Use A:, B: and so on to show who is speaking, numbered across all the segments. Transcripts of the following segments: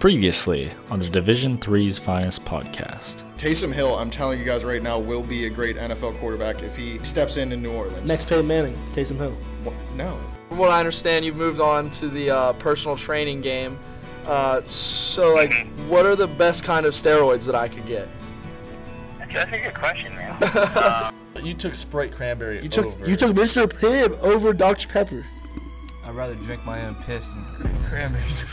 A: Previously on the Division Three's Finest podcast.
B: Taysom Hill, I'm telling you guys right now, will be a great NFL quarterback if he steps in in New Orleans.
C: Next Peyton Manning, Taysom Hill.
B: What? No.
D: From what I understand, you've moved on to the uh, personal training game. Uh, so, like, what are the best kind of steroids that I could get?
E: That's a good question, man. uh,
F: You took Sprite cranberry.
C: You took
F: over.
C: you took Mr. Pibb over Dr. Pepper.
G: I'd rather drink my own piss than cranberries.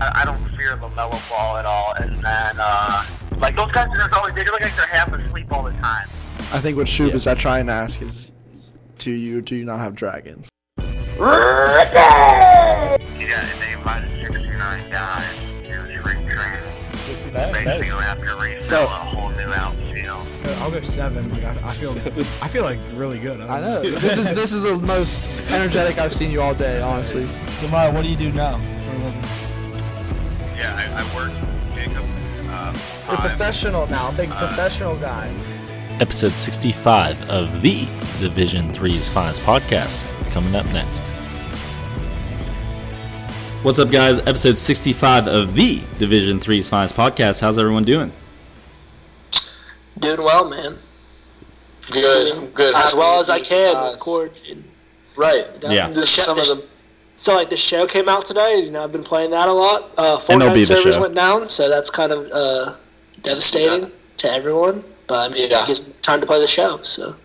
E: I, I don't fear LaMelo Ball at all. And then, uh, like, those guys are always, they look like they're half asleep all the time.
H: I think what Shub is that trying to ask is, do you do you not have dragons?
E: 69?
F: That
E: Basically,
F: is-
E: you'll have to rebuild
C: So-
E: a whole new outfield.
I: I'll go seven. Like I, I feel, I feel like really good.
C: I know. this is this is the most energetic I've seen you all day, honestly.
G: So, Maya, what do you do now?
I: For a living.
E: Yeah, I, I work Jacob. Uh,
D: You're professional now, big professional guy.
A: Episode 65 of the Division Three's Finest podcast coming up next. What's up, guys? Episode 65 of the Division Three's Finest podcast. How's everyone doing?
C: Doing well, man.
J: Good, good.
C: As well as I can, of course. and
J: Right.
A: Yeah.
C: The
J: This
C: show-
J: some of the
C: So like the show came out today. You know, I've been playing that a lot. Uh,
A: MLB
C: Fortnite
A: The
C: servers
A: Show.
C: went down, so that's kind of uh, devastating to everyone. But I mean,
J: Yeah.
C: it's time to play the show. So
A: There you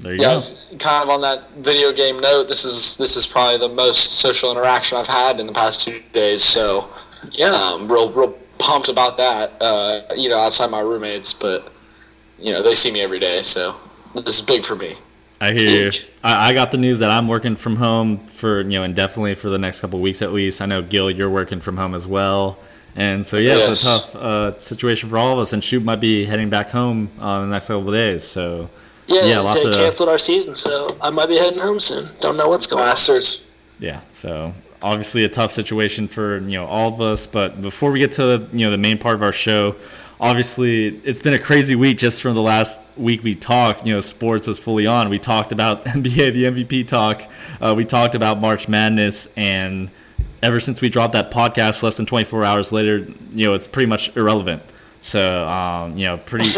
J: yeah,
A: go.
J: kind of on that video game note. This is this is probably the most social interaction I've had in the past two days. So yeah, I'm real real pumped about that. Uh, you know, outside my roommates, but you know they see me every day, so this is big for me.
A: I hear you. I, I got the news that I'm working from home for you know indefinitely for the next couple of weeks at least. I know Gil, you're working from home as well, and so yeah, it's a tough uh, situation for all of us. And Shoot might be heading back home uh, in the next couple of days. So
C: yeah,
A: Yeah,
C: they
A: lots of-
C: canceled our season, so I might be heading home soon. Don't know what's going on.
J: Bastards.
A: yeah, so obviously a tough situation for you know all of us. But before we get to you know the main part of our show, obviously it's been a crazy week just from the last week we talked. You know, sports was fully on. We talked about NBA, the MVP talk. Uh, we talked about March Madness, and ever since we dropped that podcast, less than 24 hours later, you know, it's pretty much irrelevant. So, um, you know, pretty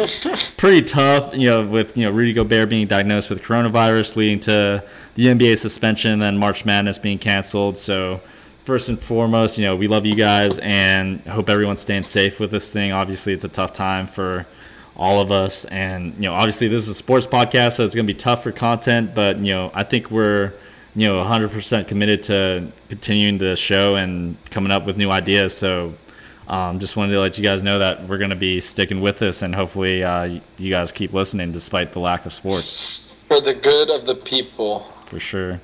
A: pretty tough. You know, with you know Rudy Gobert being diagnosed with coronavirus, leading to the NBA suspension and March Madness being canceled. So, first and foremost, you know, we love you guys and hope everyone's staying safe with this thing. Obviously, it's a tough time for all of us, and you know, obviously, this is a sports podcast, so it's gonna be tough for content. But you know, I think we're you know 100% committed to continuing the show and coming up with new ideas. So. Um, just wanted to let you guys know that we're going to be sticking with this, and hopefully, uh, you guys keep listening despite the lack of sports
J: For the good of the people.
A: for sure.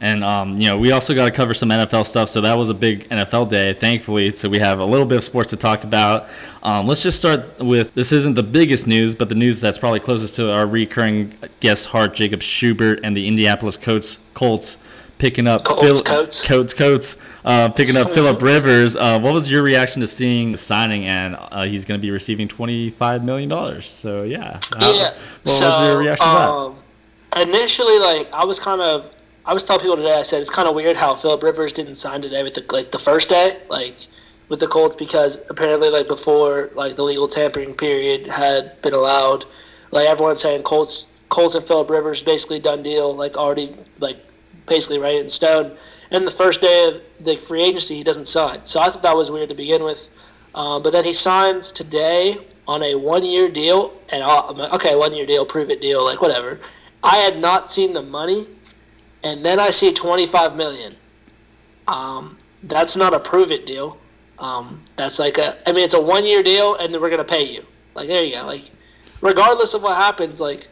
A: And um, you know, we also got to cover some NFL stuff. So that was a big NFL day, thankfully. So we have a little bit of sports to talk about. Um, let's just start with this. Isn't the biggest news, but the news that's probably closest to our recurring guest, Hart Jacob Schubert, and the Indianapolis Colts. Colts picking up
C: Colts, Coats.
A: Coats, Coats, uh, picking up Philip Rivers. Uh, what was your reaction to seeing the signing? And uh, he's going to be receiving twenty five million dollars. So yeah,
C: yeah.
A: What was
C: so,
A: your reaction to that?
C: um, Initially, like I was kind of, I was telling people today. I said it's kind of weird how Philip Rivers didn't sign today with the like the first day, like with the Colts, because apparently, like before, like the legal tampering period had been allowed, like everyone's saying Colts, Colts and Philip Rivers basically done deal, like already like basically right in stone. And the first day of the free agency, he doesn't sign. So I thought that was weird to begin with. Uh, but then he signs today on a one-year deal, and I'm like, okay, one-year deal, prove it deal, like whatever. I had not seen the money, and then I see 25 million. Um, that's not a prove it deal. Um, that's like a, I mean, it's a one-year deal, and then we're gonna pay you. Like there you go. Like regardless of what happens, like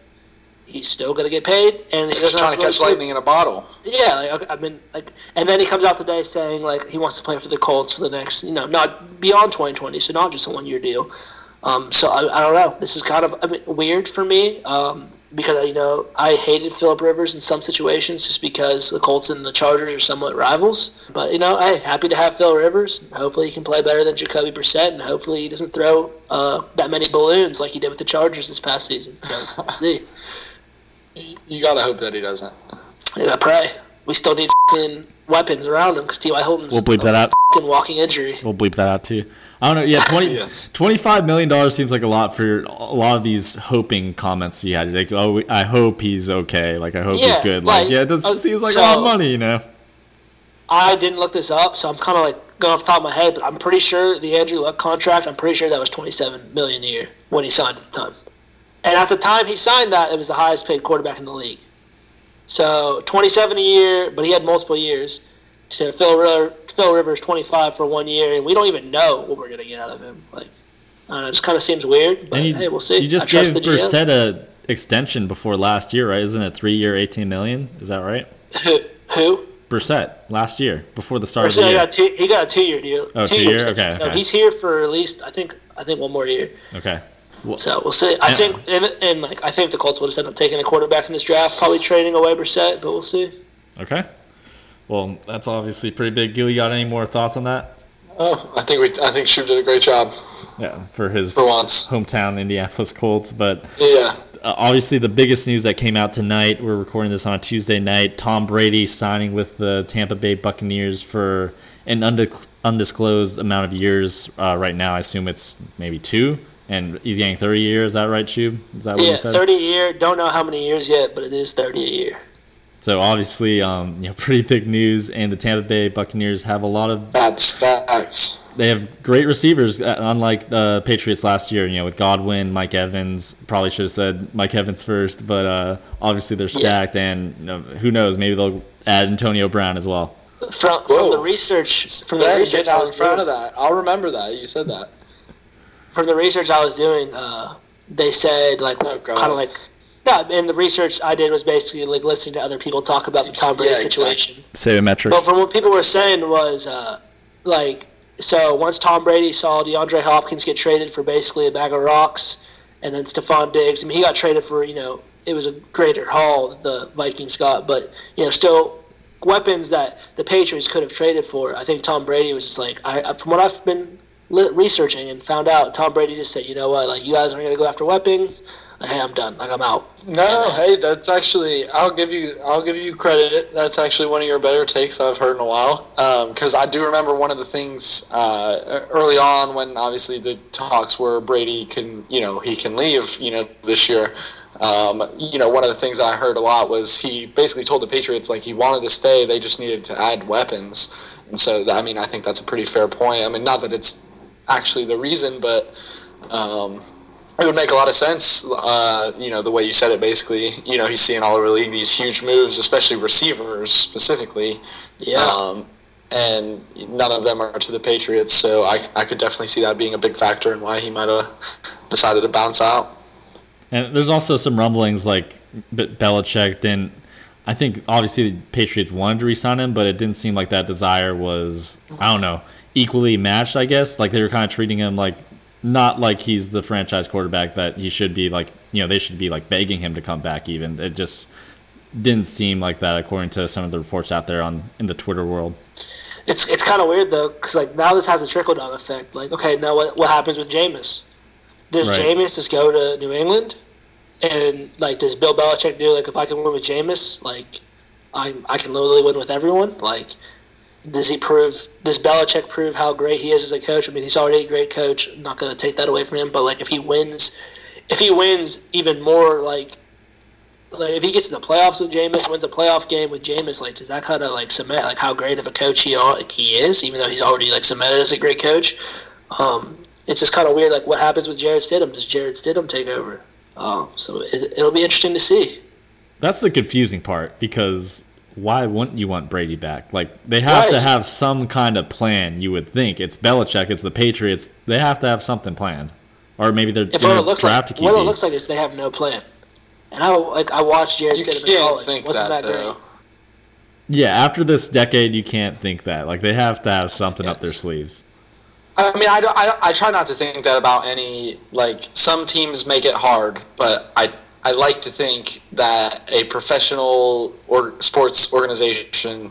C: he's still gonna get paid, and he
J: Just
C: doesn't
J: trying to catch
C: prove-
J: lightning in a bottle.
C: yeah, like, I mean, like, and then he comes out today saying like he wants to play for the Colts for the next, you know, not beyond 2020, so not just a one-year deal. Um, so I, I don't know. This is kind of I mean, weird for me um, because you know I hated Philip Rivers in some situations just because the Colts and the Chargers are somewhat rivals. But you know, hey, happy to have Phil Rivers. Hopefully, he can play better than Jacoby Brissett, and hopefully, he doesn't throw uh, that many balloons like he did with the Chargers this past season. So we'll see.
J: You gotta hope that he doesn't.
C: I gotta pray. we still need fucking weapons around him because T.Y. Hilton's
A: We'll bleep that out.
C: fucking walking injury.
A: We'll bleep that out too. I don't know. Yeah, 20,
J: Yes.
A: 25 million dollars seems like a lot for a lot of these hoping comments you had. Like, oh, I hope he's okay. Like, I hope he's good. Like,
C: like,
A: yeah, it does
C: uh,
A: seems like a lot of money, you know.
C: I didn't look this up, so I'm kind of like going off the top of my head, but I'm pretty sure the Andrew Luck contract. I'm pretty sure that was 27 million a year when he signed at the time. And at the time he signed that, it was the highest paid quarterback in the league. So 27 a year, but he had multiple years. To Phil, Phil Rivers 25 for one year, and we don't even know what we're gonna get out of him. Like, I don't know, it just kind of seems weird. But
A: you,
C: hey, we'll see.
A: you just
C: I
A: gave. Brissett a extension before last year, right? Isn't it three year, 18 million? Is that right?
C: Who? Who?
A: Brissett last year before the start of the
C: he
A: year.
C: got two. He got a two-year deal.
A: Oh,
C: two
A: two-year?
C: years.
A: Okay,
C: So
A: okay.
C: he's here for at least I think I think one more year.
A: Okay.
C: So we'll see. I
A: Yeah.
C: think and, and like I think the Colts would have ended up taking a quarterback in this draft, probably trading away Brissett, but we'll see.
A: Okay. Well, that's obviously pretty big. Gil, you got any more thoughts on that?
J: Oh, I think we. I think Shub did a great job.
A: Yeah, for his
J: For once.
A: hometown Indianapolis Colts. But
J: Yeah.
A: uh, obviously, the biggest news that came out tonight, we're recording this on a Tuesday night. Tom Brady signing with the Tampa Bay Buccaneers for an undic- undisclosed amount of years uh, right now. I assume it's maybe two. And he's getting 30 years. Is that right, Shub? Is that what
C: Yeah,
A: you said?
C: thirty a year. Don't know how many years yet, but it is thirty a year.
A: So obviously, um, you know, pretty big news. And the Tampa Bay Buccaneers have a lot of
J: That's facts.
A: they have great receivers, uh, unlike the Patriots last year. You know, with Godwin, Mike Evans. Probably should have said Mike Evans first, but uh, obviously they're stacked, and you know, who knows? Maybe they'll add Antonio Brown as well.
C: From, from the research, from the research I was
J: in front of that. I'll remember that. You said that.
C: From the research I was doing, uh, they said like
J: Oh,
C: kind of like. Yeah, and the research I did was basically like listening to other people talk about the Tom Brady
J: Yeah, exactly.
C: situation.
A: Sabermetrics.
C: But from what people were saying was, uh, like, so once Tom Brady saw DeAndre Hopkins get traded for basically a bag of rocks, and then Stefon Diggs, I mean, he got traded for, you know, it was a greater haul that the Vikings got, but, you know, still weapons that the Patriots could have traded for. I think Tom Brady was just like, I, I- from what I've been li- researching and found out, Tom Brady just said, you know what, like, you guys aren't to go after weapons. Like, hey, I'm done. Like, I'm out.
J: No, hey, that's actually I'll give you I'll give you credit. That's actually one of your better takes I've heard in a while. Because I do remember one of the things uh, early on when obviously the talks were Brady can you know he can leave you know this year. Um, you know, one of the things I heard a lot was he basically told the Patriots like he wanted to stay. They just needed to add weapons. And so I mean I think that's a pretty fair point. I mean not that it's actually the reason, but. Um, it would make a lot of sense, uh, you know, the way you said it. Basically, you know, he's seeing all over the league these huge moves, especially receivers specifically.
C: Yeah.
J: Um, and none of them are to the Patriots, so I, I could definitely see that being a big factor in why he might have decided to bounce out.
A: And there's also some rumblings like B- Belichick didn't. I think obviously the Patriots wanted to resign him, but it didn't seem like that desire was I don't know equally matched. I guess like they were kind of treating him like not like he's the franchise quarterback that he should be. Like you know they should be like begging him to come back. Even it just didn't seem like that according to some of the reports out there on in the Twitter world.
C: It's it's kind of weird though, because like now this has a trickle down effect. Like, okay, now what what happens with Jameis? Does
A: Right.
C: Jameis just go to New England? And like, does Bill Belichick do like if I can win with Jameis, like, I I can literally win with everyone? Like, does he prove? Does Belichick prove how great he is as a coach? I mean, he's already a great coach. I'm not going to take that away from him. But like, if he wins, if he wins even more, like like if he gets in the playoffs with Jameis, wins a playoff game with Jameis, like does that kind of like cement like how great of a coach he like, he is, even though he's already like cemented as a great coach. Um, it's just kind of weird. Like what happens with Jarrett Stidham? Does Jarrett Stidham take over? Um, so it, it'll be interesting to see.
A: That's the confusing part because why wouldn't you want Brady back? Like they have to have some kind of plan. You would think it's Belichick, it's the Patriots. They have to have something planned, or maybe they're
C: If what it
A: to
C: looks like,
A: draft a
C: what it looks like is they have no plan. And I like I watched Jarrett
J: You
C: Stidham in college.
J: think
C: Wasn't
J: that,
C: that, great?
A: yeah, after this decade, you can't think that. Like they have to have something up their sleeves.
J: I mean, I, don't- I, don't- I try not to think that about any, like, some teams make it hard, but I, I like to think that a professional or sports organization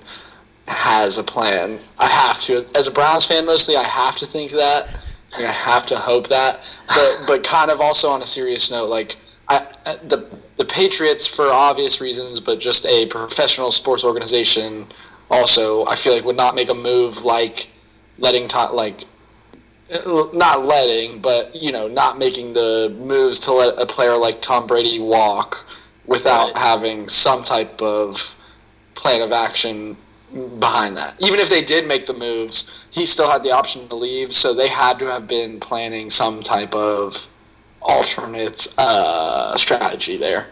J: has a plan. I have to, as a Browns fan mostly, I have to think that. I have to hope that. But, but kind of also on a serious note, like, I, the the Patriots for obvious reasons, but just a professional sports organization also, I feel like would not make a move like letting Tom, like not letting, but you know, not making the moves to let a player like Tom Brady walk without
C: Right.
J: having some type of plan of action behind that. Even if they did make the moves, he still had the option to leave, so they had to have been planning some type of alternate uh, strategy there.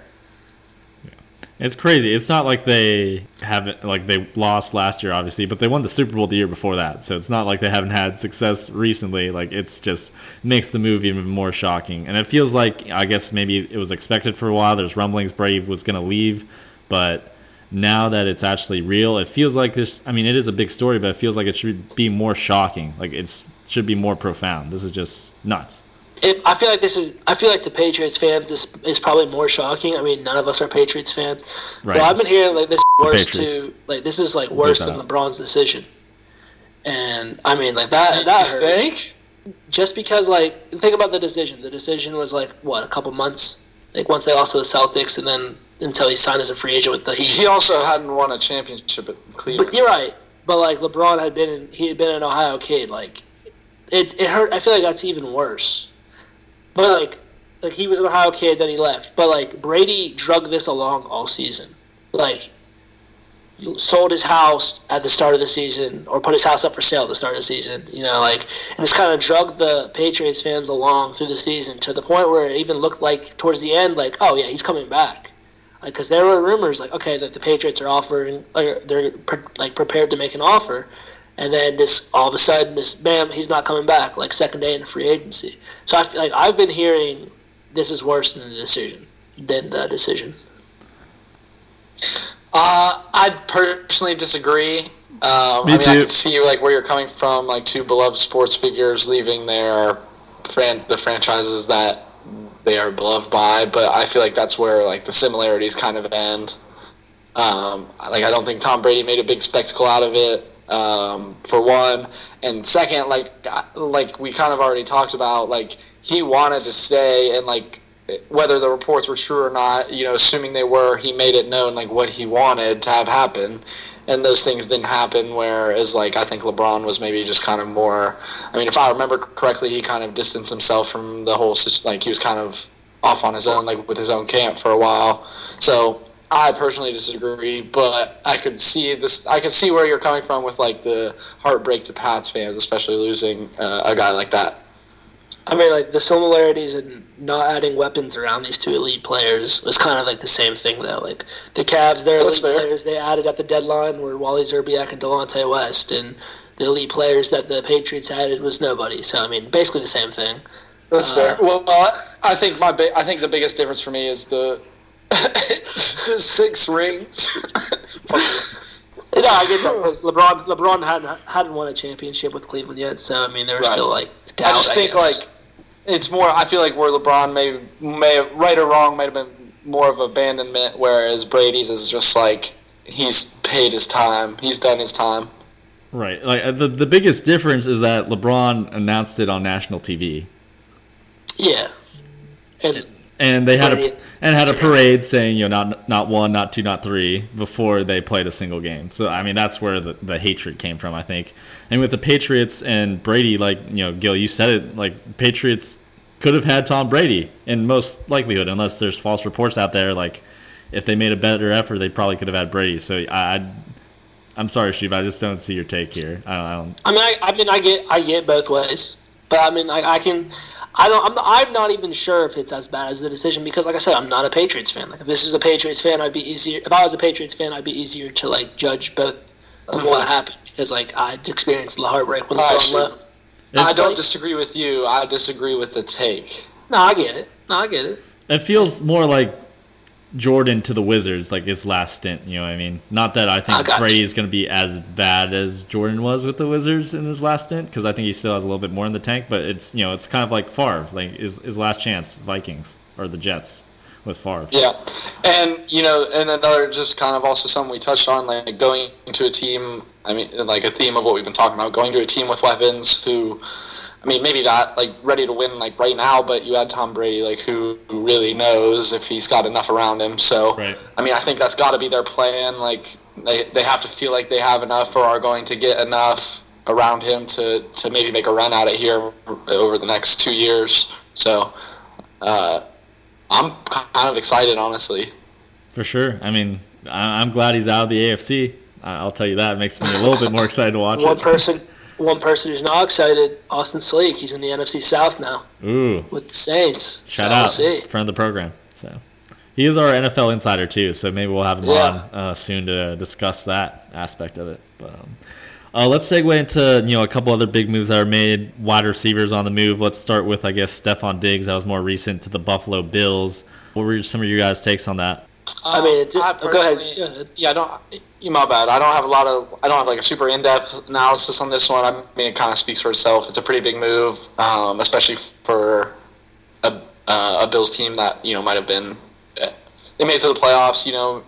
A: It's crazy. It's not like they haven't like they lost last year, obviously, but they won the Super Bowl the year before that. So it's not like they haven't had success recently. Like it's just makes the move even more shocking. And it feels like I guess maybe it was expected for a while. There's rumblings Brady was going to leave, but now that it's actually real, it feels like this. I mean, it is a big story, but it feels like it should be more shocking. Like it's should be more profound. This is just nuts.
C: It, I feel like this is. I feel like the Patriots fans is, is probably more shocking. I mean, none of us are Patriots fans,
A: Right.
C: but I've been hearing like this is worse
A: Patriots.
C: too. Like this is like worse than. LeBron's decision. And I mean, like that. That
J: You think?
C: Just because, like, think about the decision. The decision was like what a couple months. Like once they lost to the Celtics, and then until he signed as a free agent with the Heat.
J: He also hadn't won a championship at Cleveland.
C: But you're right. But like LeBron had been in, he had been an Ohio kid. Like it, it hurt. I feel like that's even worse. But like, like he was an Ohio kid, then he left. But like Brady drug this along all season. Like sold his house at the start of the season, or put his house up for sale at the start of the season. You know, like and it's kind of drug the Patriots fans along through the season to the point where it even looked like towards the end, like oh yeah, he's coming back because there were rumors like okay that the Patriots are offering or they're pre- like prepared to make an offer, and then this all of a sudden this bam he's not coming back like second day in free agency. So I feel like I've been hearing this is worse than the decision than the decision.
J: Uh, I personally disagree. Um,
A: Me
J: I mean, I can see like where you're coming from, like two beloved sports figures leaving their fran- the franchises that they are beloved by, but I feel like that's where like the similarities kind of end. Um, like I don't think Tom Brady made a big spectacle out of it. Um, for one, and second, like like we kind of already talked about, like he wanted to stay, and like whether the reports were true or not, you know, assuming they were, he made it known like what he wanted to have happen, and those things didn't happen. Whereas like I think LeBron was maybe just kind of more. I mean, if I remember correctly, he kind of distanced himself from the whole like he was kind of off on his own, like with his own camp for a while. So I personally disagree, but I could see this. I could see where you're coming from with like the heartbreak to Pats fans, especially losing uh, a guy like that.
C: I mean, like the similarities in not adding weapons around these two elite players was kind of like the same thing, though. Like the Cavs, their
J: That's
C: elite
J: fair.
C: players they added at the deadline were Wally Szczerbiak and Delonte West, and the elite players that the Patriots added was nobody. So I mean, basically the same thing.
J: That's
C: Uh,
J: fair. Well, I think my bi- I think the biggest difference for me is the six rings.
C: No, I get that 'cause LeBron LeBron hadn't hadn't won a championship with Cleveland yet, so I mean there was
J: Right.
C: still like doubt.
J: I just think
C: guess.
J: like it's more. I feel like where LeBron may may right or wrong might have been more of abandonment, whereas Brady's is just like he's paid his time. He's done his time.
A: Right. Like uh, the the biggest difference is that LeBron announced it on national TV.
C: yeah, and
A: and they had a and had a parade saying you know not not one not two not three before they played a single game. So i mean that's where the, the hatred came from i think. And with the patriots and brady like you know gil you said it like patriots could have had tom brady in most likelihood unless there's false reports out there like if they made a better effort they probably could have had brady. So i I'd, i'm sorry steve i just don't see your take here. I don't, I don't
C: I mean, I, I mean, I get, I get both ways, but I mean, I, I can, I don't, I'm, not, I'm not even sure if it's as bad as the decision because, like I said, I'm not a Patriots fan. Like, if this is a Patriots fan, I'd be easier. If I was a Patriots fan, I'd be easier to like judge both of what mm-hmm. happened because, like, I'd experienced the heartbreak when
J: I
C: LeBron
J: see.
C: left.
J: I don't
C: like-
J: disagree with you. I disagree with the take.
C: No, I get it. No, I get it.
A: It feels more like Jordan to the Wizards, like his last stint. You know what I mean? Not that I
C: I
A: think
C: got
A: Brady is going to be as bad as Jordan was with the Wizards in his last stint, because I think he still has a little bit more in the tank. But it's you know it's kind of like Favre, like his his last chance, Vikings or the Jets with Favre.
J: Yeah, and you know, and another just kind of also something we touched on, like going to a team. I mean, like a theme of what we've been talking about, going to a team with weapons who I mean, maybe not like ready to win like right now, but you had Tom Brady, like who, who really knows if he's got enough around him. So,
A: Right.
J: I mean, I think that's got to be their plan. Like they, they have to feel like they have enough or are going to get enough around him to, to maybe make a run at it here over the next two years. So, uh, I'm kind of excited, honestly.
A: For sure. I mean, I- I'm glad he's out of the AFC. I- I'll tell you that. It makes me a little bit more excited to watch
C: One
A: it.
C: person, one person who's not excited, Austin Sleek. He's in the NFC South now
A: Ooh,
C: with the Saints.
A: shout
C: so
A: out,
C: We'll see.
A: friend of the program. So he is our NFL insider too. So maybe we'll have him
C: Yeah.
A: on uh, soon to discuss that aspect of it. But um, uh, let's segue into you know a couple other big moves that are made. Wide receivers on the move. Let's start with I guess Stefon Diggs. That was more recent to the Buffalo Bills. What were some of your guys' takes on that?
C: I mean, it's,
J: I
C: oh, go ahead.
J: personally-
C: Go ahead.
J: Yeah, I don't. You my bad. I don't have a lot of. I don't have like a super in-depth analysis on this one. I mean, it kind of speaks for itself. It's a pretty big move, um, especially for a, uh, a Bills team that you know might have been. They made it to the playoffs. You know,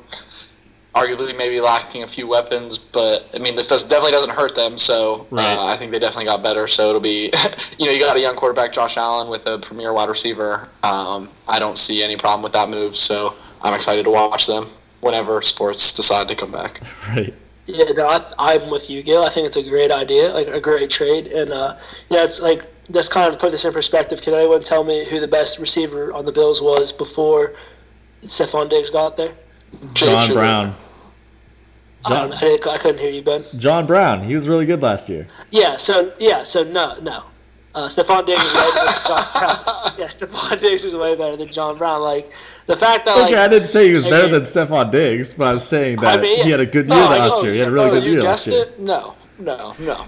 J: arguably maybe lacking a few weapons, but I mean, this does definitely doesn't hurt them. So
A: Right.
J: uh, I think they definitely got better. So it'll be, you know, you got a young quarterback, Josh Allen, with a premier wide receiver. Um, I don't see any problem with that move. So I'm excited to watch them whenever sports decide to come back.
A: Right.
C: Yeah, no, I, I'm with you, Gil. I think it's a great idea, like a great trade, and uh, you know, it's like just kind of put this in perspective. Can anyone tell me who the best receiver on the Bills was before Stefon Diggs got there?
A: John
J: Jake
A: Brown.
C: I, don't. I, didn't- I couldn't hear you, Ben.
A: John Brown. He was really good last year.
C: Yeah, so yeah, so no, no. Uh, Stefon Diggs is way better than John Brown. Yeah, Stefon Diggs is way better than John Brown. Like the fact that like
A: okay, I didn't say he was better
C: hey.
A: than Stefon Diggs, but I was saying that
C: I mean,
A: he had a good year
J: Oh,
A: last
J: oh,
A: year. He had a really
J: Oh,
A: good
J: you
A: year last year.
J: it? No, no, no.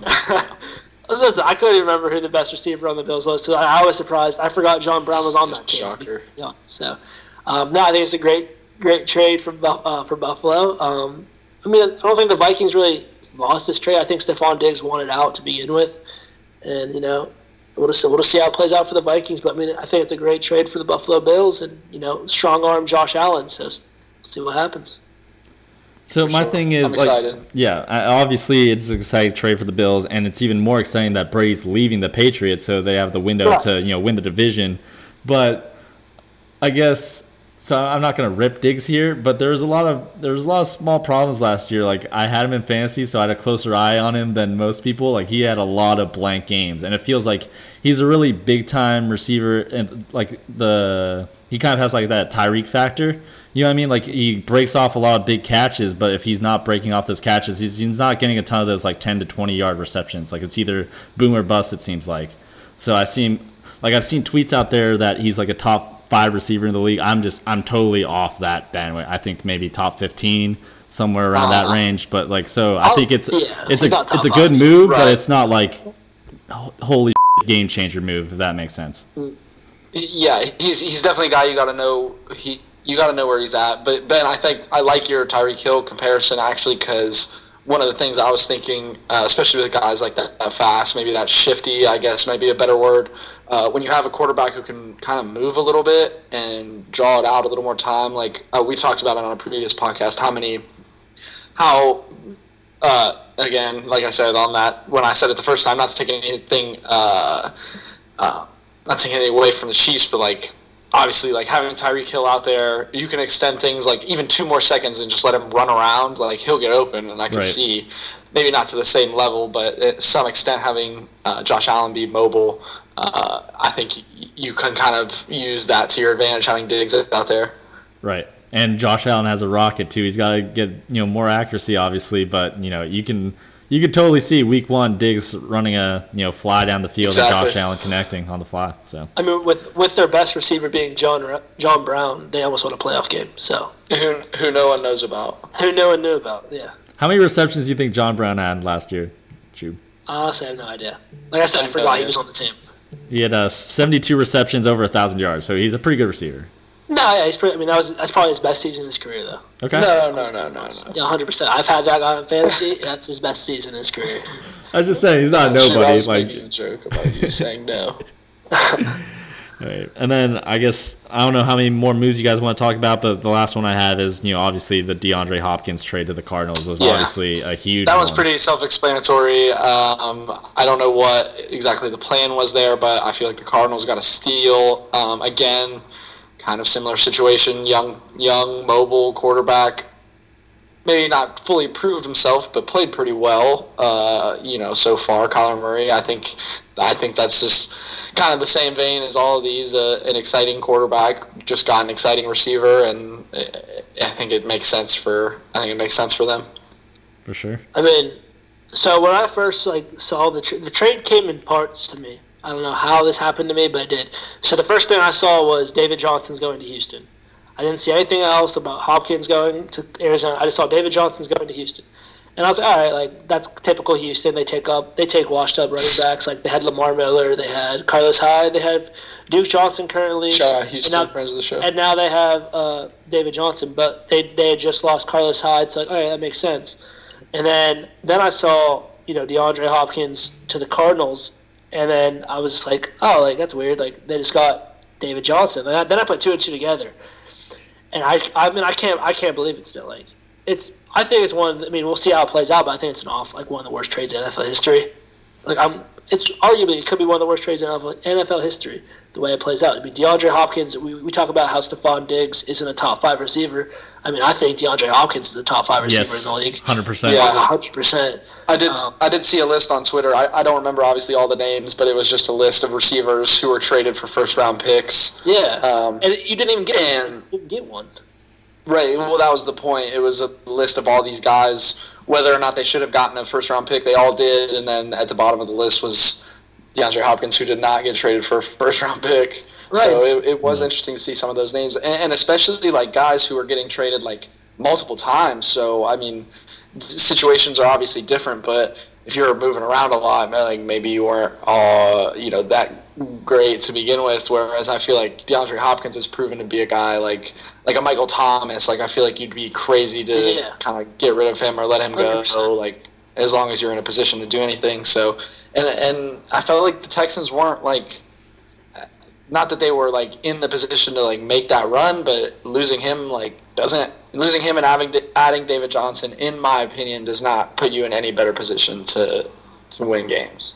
C: Listen, I couldn't even remember who the best receiver on the Bills was, so I, I was surprised. I forgot John Brown was on that team.
J: Shocker.
C: Yeah, so um, no, I think it's a great, great trade for uh, for Buffalo. Um, I mean, I don't think the Vikings really lost this trade. I think Stefon Diggs wanted out to begin with, and you know, we'll just we'll just see how it plays out for the Vikings. But I mean, I think it's a great trade for the Buffalo Bills, and you know, strong arm Josh Allen. So see what happens.
A: So my
J: sure.
A: thing is,
J: I'm
A: like,
J: excited.
A: yeah, I- obviously it's an exciting trade for the Bills, and it's even more exciting that Brady's leaving the Patriots, so they have the window
C: Yeah.
A: to you know win the division. But I guess so. I'm not gonna rip Diggs here, but there's a lot of there's a lot of small problems last year. Like I had him in fantasy, so I had a closer eye on him than most people. Like he had a lot of blank games, and it feels like he's a really big time receiver, and like the he kind of has like that Tyreek factor. You know what I mean? Like he breaks off a lot of big catches, but if he's not breaking off those catches, he's, he's not getting a ton of those like 10 to 20 yard receptions. Like it's either boom or bust. It seems like. So I see like I've seen tweets out there that he's like a top five receiver in the league. I'm just I'm totally off that bandwagon. I think maybe top 15 somewhere around that
J: Uh,
A: range. But like so, I
J: I'll-
A: think it's
C: yeah,
A: it's a it's a good move, but it's not like ho- holy game changer move if that makes sense.
J: Yeah, he's he's definitely a guy you got to know. He you got to know where he's at. But Ben, I think I like your Tyreek Hill comparison actually because one of the things I was thinking, uh, especially with guys like that, that fast, maybe that shifty, I guess might be a better word. Uh, when you have a quarterback who can kind of move a little bit and draw it out a little more time, like uh, we talked about it on a previous podcast, how many, how uh, again, like I said on that, when I said it the first time, not to take anything, uh, uh, not taking anything away from the Chiefs, but like obviously, like having Tyreek Hill out there, you can extend things like even two more seconds and just let him run around. Like he'll get open, and I can
A: Right.
J: see maybe not to the same level, but to some extent having uh, Josh Allen be mobile. Uh, I think you can kind of use that to your advantage, having Diggs out there.
A: Right. And Josh Allen has a rocket too. He's got to get you know more accuracy, obviously, but you know you can you can totally see week one Diggs running a you know fly down the field and Josh Allen connecting on the fly. So
C: I mean, with with their best receiver being John John Brown, they almost won a playoff game. So
J: Who, who no one knows about.
C: who no one knew about? Yeah,
A: how many receptions do you think John Brown had last year? Chew.
C: honestly, I have no idea. Like I said, I
J: No
C: forgot he was on the team.
A: He had uh, 72 receptions over a thousand yards, so he's a pretty good receiver.
C: No, yeah, he's pretty. I mean, that was that's probably his best season in his career, though.
A: Okay.
J: No, no, no, no, no.
C: Yeah, hundred percent. I've had that guy in fantasy. That's his best season in his career.
A: I was just saying he's not
J: Shoot, I
A: nobody.
J: was
A: Like
J: making a joke about you saying no.
A: Right. And then I guess I don't know how many more moves you guys want to talk about, but the last one I had is you know obviously the DeAndre Hopkins trade to the Cardinals was
J: Yeah.
A: obviously a huge.
J: That was
A: one.
J: pretty self-explanatory. Um, I don't know what exactly the plan was there, but I feel like the Cardinals got a steal. Um, again, kind of similar situation. Young, young, mobile quarterback. Maybe not fully proved himself, but played pretty well. Uh, you know, so far, Kyler Murray. I think, I think that's just kind of the same vein as all of these. Uh, an exciting quarterback, just got an exciting receiver, and I think it makes sense for. I think it makes sense for them.
A: for sure.
C: I mean, so when I first like saw the tra- the trade came in parts to me. I don't know how this happened to me, but it did. So the first thing I saw was David Johnson's going to Houston. I didn't see anything else about Hopkins going to Arizona. I just saw David Johnson's going to Houston, and I was like, all right, like that's typical Houston. They take up they take washed up running backs. Like they had Lamar Miller, they had Carlos Hyde, they have Duke Johnson currently.
J: Shout out Houston,
C: And now-
J: friends of the show.
C: and now they have uh, David Johnson, but they they had just lost Carlos Hyde, so like, all right, that makes sense. And then then I saw you know DeAndre Hopkins to the Cardinals, and then I was just like, oh, like that's weird. Like they just got David Johnson. And I, then I put two and two together, and I I mean I can't I can't believe it still. Like it's I think it's one. Of the, I mean we'll see how it plays out, but I think it's an off like one of the worst trades in NFL history. Like I'm, it's arguably it could be one of the worst trades in NFL, NFL history. The way it plays out. I mean, DeAndre Hopkins. We, we talk about how Stefon Diggs isn't a top five receiver. I mean, I think DeAndre Hopkins is a top five receiver
A: Yes,
C: in the league.
A: hundred percent.
J: Yeah.
C: hundred percent.
J: I did.
C: Um,
J: I did see a list on Twitter. I, I don't remember obviously all the names, but it was just a list of receivers who were traded for first round picks.
C: Yeah,
J: Um,
C: and you didn't even get
J: and-
C: didn't get one.
J: Right. Well, that was the point. It was a list of all these guys, whether or not they should have gotten a first round pick. They all did, and then at the bottom of the list was DeAndre Hopkins, who did not get traded for a first round pick.
C: Right.
J: So it, it was interesting to see some of those names, and, and especially like guys who were getting traded like multiple times. So I mean, situations are obviously different, but if you're moving around a lot, man, like maybe you weren't, uh, you know, that great to begin with. Whereas I feel like DeAndre Hopkins has proven to be a guy like like a Michael Thomas. Like I feel like you'd be crazy to
C: Yeah.
J: kind of get rid of him or let him go.
C: 100%.
J: So like as long as you're in a position to do anything. So and and I felt like the Texans weren't like not that they were like in the position to like make that run, but losing him like doesn't losing him and having adding David Johnson, in my opinion, does not put you in any better position to to win games.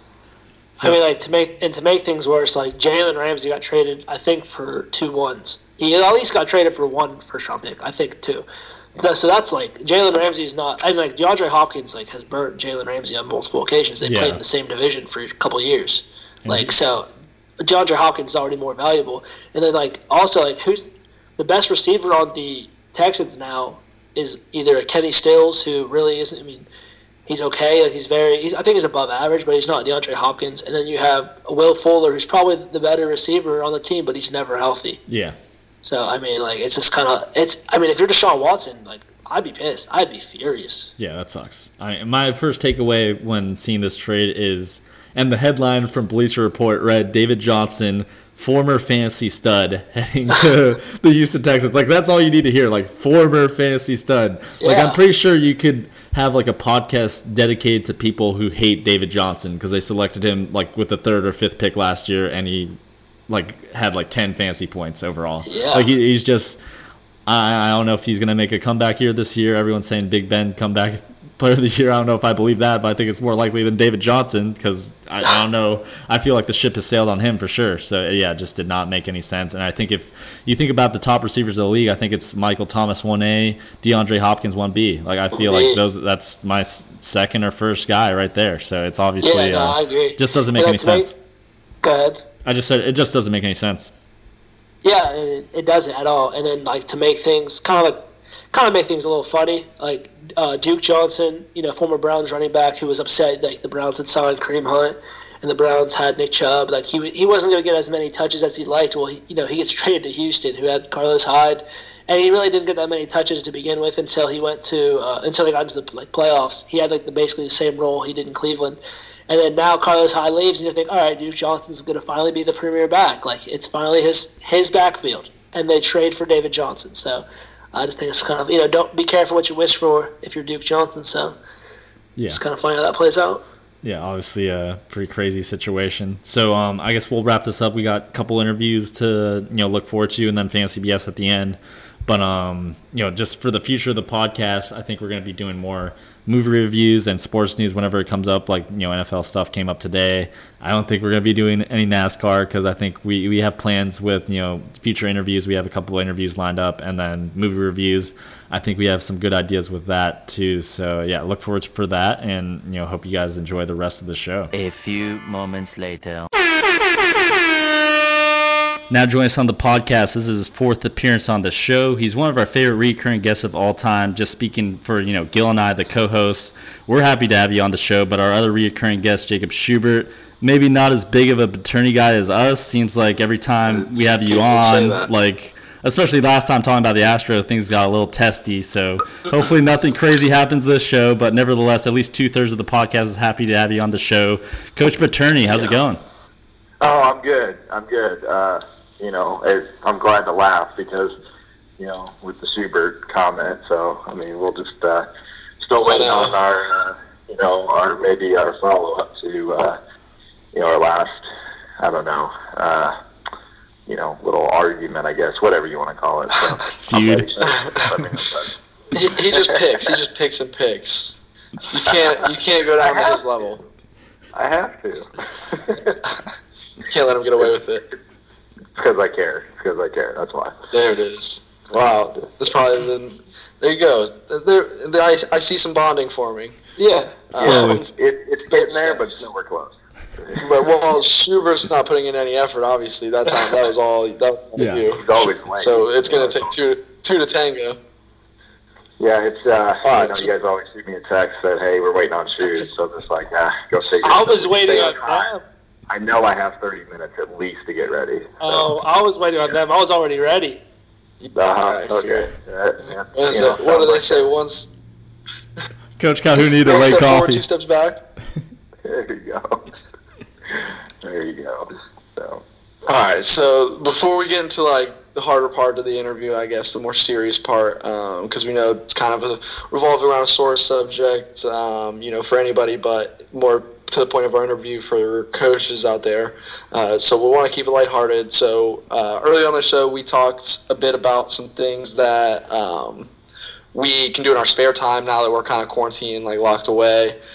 C: I mean, like to make and to make things worse, like Jalen Ramsey got traded, I think for two ones. He at least got traded for one first round pick, I think two. So so that's like Jalen Ramsey's not. I mean, like DeAndre Hopkins like has burnt Jalen Ramsey on multiple occasions. They
A: Yeah.
C: played in the same division for a couple years. Mm-hmm. Like so, DeAndre Hopkins is already more valuable. And then like also like who's the best receiver on the Texans now is either Kenny Stills, who really isn't. I mean, he's okay. Like he's very. He's, I think he's above average, but he's not DeAndre Hopkins. And then you have Will Fuller, who's probably the better receiver on the team, but he's never healthy.
A: Yeah.
C: So I mean, like it's just kind of. It's. I mean, if you're Deshaun Watson, like I'd be pissed. I'd be furious.
A: Yeah, that sucks. I, my first takeaway when seeing this trade is, and the headline from Bleacher Report read David Johnson, former fantasy stud, heading to the Houston Texans. Like, that's all you need to hear. Like, former fantasy stud. Like, I'm pretty sure you could have like a podcast dedicated to people who hate David Johnson because they selected him like with the third or fifth pick last year and he like had like 10 fantasy points overall.
C: Yeah.
A: Like, he, he's just. I, I don't know if he's going to make a comeback here this year. Everyone's saying Big Ben comeback player of the year. I don't know if I believe that, but I think it's more likely than David Johnson because I, I don't know. I feel like the ship has sailed on him for sure. So yeah, it just did not make any sense. And I think if you think about the top receivers of the league, I think it's Michael Thomas one A, DeAndre Hopkins one B. Like I feel like those that's my second or first guy right there. So it's obviously
C: Yeah, no,
A: uh,
C: I agree.
A: just doesn't make any
C: right.
A: sense.
C: Go ahead.
A: I just said it just doesn't make any sense.
C: Yeah, it, it doesn't at all. And then like to make things kind of like kind of make things a little funny, like uh, Duke Johnson, you know, former Browns running back, who was upset like the Browns had signed Kareem Hunt, and the Browns had Nick Chubb. Like he he wasn't going to get as many touches as he liked. Well, he, you know, he gets traded to Houston, who had Carlos Hyde, and he really didn't get that many touches to begin with until he went to uh, until they got into the like playoffs. He had like the basically the same role he did in Cleveland. And then now Carlos Hyde leaves, and you think, all right, Duke Johnson's going to finally be the premier back. Like it's finally his his backfield, and they trade for David Johnson. So I just think it's kind of you know don't be careful what you wish for if you're Duke Johnson. So
A: Yeah.
C: it's kind of funny how that plays out.
A: Yeah, obviously a pretty crazy situation. So um, I guess we'll wrap this up. We got a couple interviews to you know look forward to, and then Fantasy BS at the end. But um, you know, just for the future of the podcast, I think we're going to be doing more movie reviews and sports news whenever it comes up. Like you know, NFL stuff came up today. I don't think we're going to be doing any NASCAR because I think we we have plans with you know future interviews. We have a couple of interviews lined up, and then movie reviews. I think we have some good ideas with that too. So yeah, look forward for that, and you know, hope you guys enjoy the rest of the show.
K: A few moments later.
A: Now join us on the podcast. This is his fourth appearance on the show. He's one of our favorite recurring guests of all time. Just speaking for you know Gil and I, the co-hosts, we're happy to have you on the show. But our other recurring guest, Jacob Schubert, maybe not as big of a paternity guy as us. Seems like every time we have you on, like especially last time talking about the Astro, things got a little testy. So hopefully nothing crazy happens this show. But nevertheless, at least two thirds of the podcast is happy to have you on the show. Coach Betourne, how's yeah. it going?
L: Oh, I'm good. I'm good. Uh, you know, it, I'm glad to laugh because, you know, with the Schubert comment. So, I mean, we'll just uh, still waiting on our, uh, you know, our maybe our follow up to, uh, you know, our last, I don't know, uh, you know, little argument, I guess, whatever you want to call it. So,
A: Feud.
J: he, he just picks. He just picks and picks. You can't. You can't go down to his level.
L: I have to.
J: you can't let him get away with it.
L: Because I care. Because I care. That's why.
J: There it is. Wow. That's probably the. There you go. There, there I, I see some bonding forming.
C: Yeah.
L: So um, it, it's getting there, but nowhere close.
J: but well, Schubert's not putting in any effort. Obviously, that time that was all that was
A: yeah.
J: you.
L: He's always late.
J: So it's gonna take two two to tango.
L: Yeah, it's uh, right, you know, you guys always shoot me a text that hey, we're waiting on shoes, so I'm just like ah, go take.
C: I was waiting on them.
L: I know I have 30 minutes at least to get ready. So.
C: Oh, I was waiting on them. I was already ready.
L: Uh-huh. Okay. Uh, yeah.
J: What, know, what do they say? Once.
A: Coach Calhoun need a late coffee.
J: two steps back.
L: There you go. there you go. So.
J: All right. So before we get into like the harder part of the interview, I guess, the more serious part, because um, we know it's kind of a revolving around a sore subject, um, you know, for anybody, but more to the point of our interview for coaches out there. Uh, so we want to keep it lighthearted. So uh, early on the show, we talked a bit about some things that um, we can do in our spare time now that we're kind of quarantined, like locked away.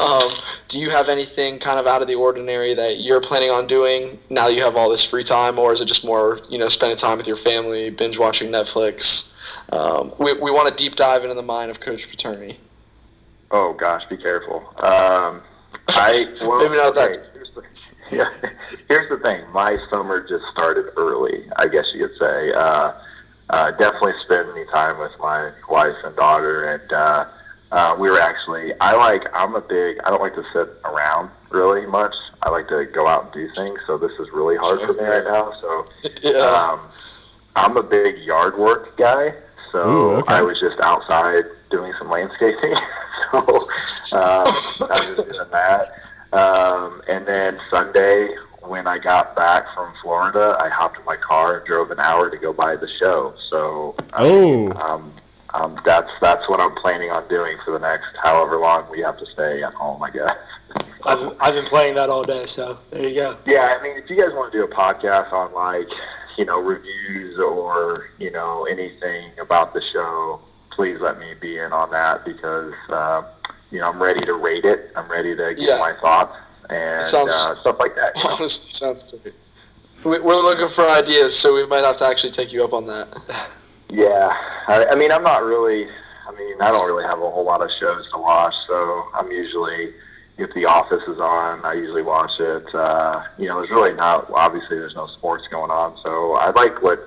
J: Um, do you have anything kind of out of the ordinary that you're planning on doing now that you have all this free time, or is it just more, you know, spending time with your family, binge watching Netflix? Um, we, we want to deep dive into the mind of Coach Betourne.
L: Oh gosh, be careful. Um, I well,
J: maybe not
L: okay,
J: that.
L: Here's the, yeah, here's the thing. My summer just started early. I guess you could say. Uh, uh, definitely spending time with my wife and daughter, and uh, uh, we were actually. I like. I'm a big. I don't like to sit around really much. I like to go out and do things. So this is really hard for me right now. So
J: yeah.
L: um, I'm a big yard work guy. So
A: Ooh, okay.
L: I was just outside doing some landscaping. so um, I was doing that. Um, and then Sunday, when I got back from Florida, I hopped in my car and drove an hour to go buy the show. So I
A: oh,
L: mean, um, um, that's that's what I'm planning on doing for the next however long we have to stay at home. I guess.
C: I've I've been playing that all day, so there you go.
L: Yeah, I mean, if you guys want to do a podcast on like you know reviews or you know anything about the show, please let me be in on that because uh, you know I'm ready to rate it. I'm ready to give
J: Yeah.
L: my thoughts and
J: Sounds-
L: uh, stuff like that. you know?
J: Honestly, sounds great. We- We're looking for ideas, so we might have to actually take you up on that.
L: Yeah, I, I mean, I'm not really. I mean, I don't really have a whole lot of shows to watch, so I'm usually if The Office is on, I usually watch it. Uh, you know, there's really not. Obviously, there's no sports going on, so I like what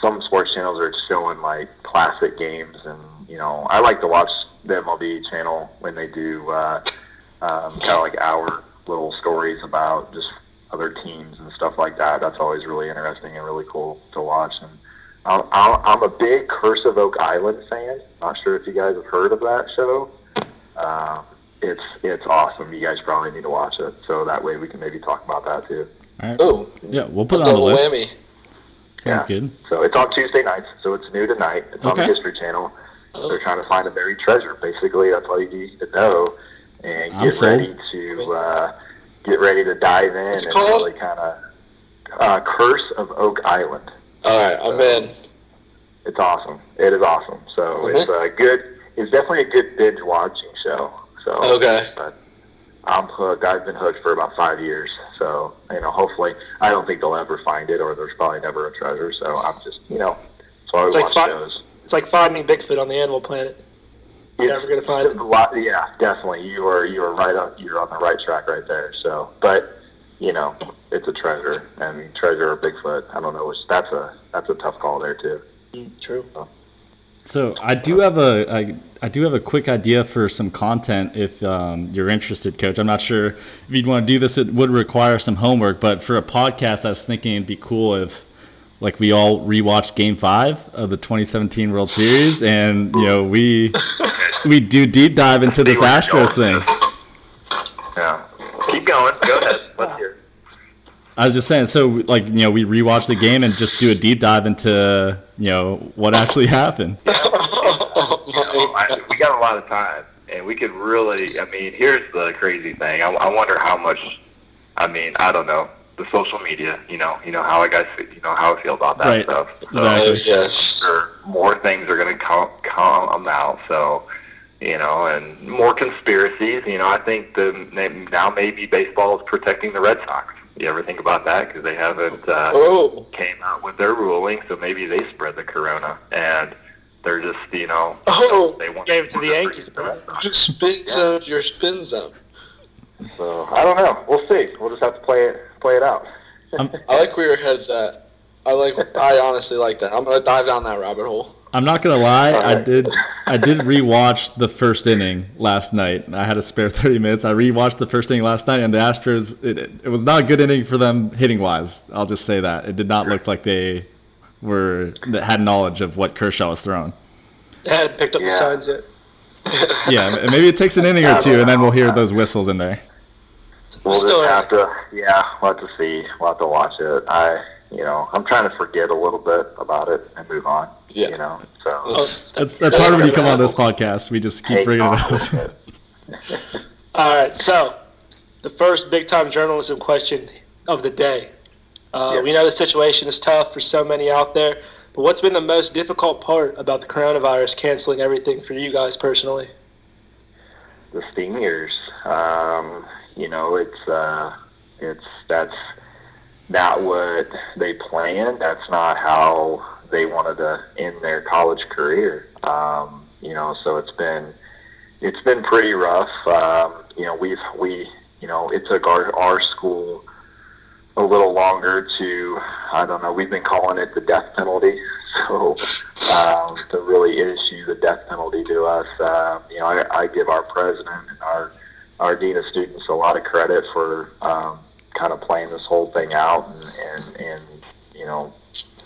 L: some sports channels are showing, like classic games, and you know, I like to watch the MLB channel when they do uh, um, kind of like our little stories about just other teams and stuff like that. That's always really interesting and really cool to watch. And I'm, I'm I'm a big Curse of Oak Island fan. Not sure if you guys have heard of that show. Um, it's it's awesome. You guys probably need to watch it, so that way we can maybe talk about that too.
A: all right.
J: Oh,
A: yeah, we'll put it on the list.
J: whammy.
A: Sounds
L: Yeah.
A: good.
L: So it's on Tuesday nights, so it's new tonight. It's on the History Channel. They're trying to find a buried treasure. Basically, that's all you need to know. and
A: I'm
L: get
A: sold.
L: ready to uh, get ready to dive in
J: What's it
L: and
J: called?
L: really kind of uh, Curse of Oak Island.
J: All right, I'm in.
L: It's awesome. It is awesome. So it's a good. It's definitely a good binge watching show. So
J: Okay.
L: but I'm hooked. I've been hooked for about five years. So you know, hopefully, I don't think they'll ever find it, or there's probably never a treasure. So I'm just you know, so I
C: It's like
L: watch
C: fi-
L: shows.
C: It's like finding Bigfoot on the Animal Planet. You're never gonna find it.
L: lot, yeah, definitely. You are you are right on you're on the right track right there. So, but you know, it's a treasure. and treasure or Bigfoot. I don't know which. That's a that's a tough call there too.
C: Mm, true.
A: So I do have a I, I do have a quick idea for some content if um, you're interested, Coach. I'm not sure if you'd want to do this. It would require some homework, but for a podcast, I was thinking it'd be cool if like we all rewatched Game Five of the 2017 World Series, and you know we we do deep dive into this Astros thing.
L: Yeah. Keep going. Go ahead. Let's hear.
A: I was just saying, so like you know we rewatch the game and just do a deep dive into you know what actually happened.
M: know, I, we got a lot of time, and we could really. I mean, here's the crazy thing. I, I wonder how much. I mean, I don't know the social media. You know, you know how I guys, you know how I feel about that
A: Right.
M: stuff.
A: Exactly.
J: Oh, yes.
M: Sure, more things are going to come come out. So, you know, and more conspiracies. You know, I think the now maybe baseball is protecting the Red Sox. You ever think about that? Because they haven't uh,
J: Oh.
M: came out with their ruling, so maybe they spread the corona, and they're just you know
J: Oh,
M: they want
C: Gave it to the Yankees.
J: your spin zone, your spin zone.
L: So I don't know. We'll see. We'll just have to play it play it out.
J: I like where your head's at. I like. I honestly like that. I'm gonna dive down that rabbit hole.
A: I'm not gonna lie, I did I did rewatch the first inning last night. I had a spare 30 minutes. I rewatched the first inning last night, and the Astros it, it, it was not a good inning for them hitting wise. I'll just say that it did not look like they were that had knowledge of what Kershaw was throwing.
C: They hadn't picked up the signs yet.
A: Yeah, maybe it takes an inning or two, and then we'll hear those whistles in there.
L: We'll
C: Still
L: just have to. Yeah, we'll have to see. We'll have to watch it. I, you know, I'm trying to forget a little bit about it and move on.
J: Yeah.
L: You know, so
J: Let's-
A: That's that's hard when you come on this podcast. We just keep bringing it up.
C: All right, so the first big time journalism question of the day. Uh,
L: Yeah.
C: We know the situation is tough for so many out there, but what's been the most difficult part about the coronavirus canceling everything for you guys personally?
L: the seniors. Um, you know, it's uh, it's that's not what they planned. That's not how they wanted to end their college career. Um, you know, so it's been it's been pretty rough. Um, you know, we've we you know it took our our school a little longer to I don't know. We've been calling it the death penalty. So um, to really issue the death penalty to us, um, you know, I, I give our president and our our dean of students a lot of credit for um, kind of playing this whole thing out and, and and you know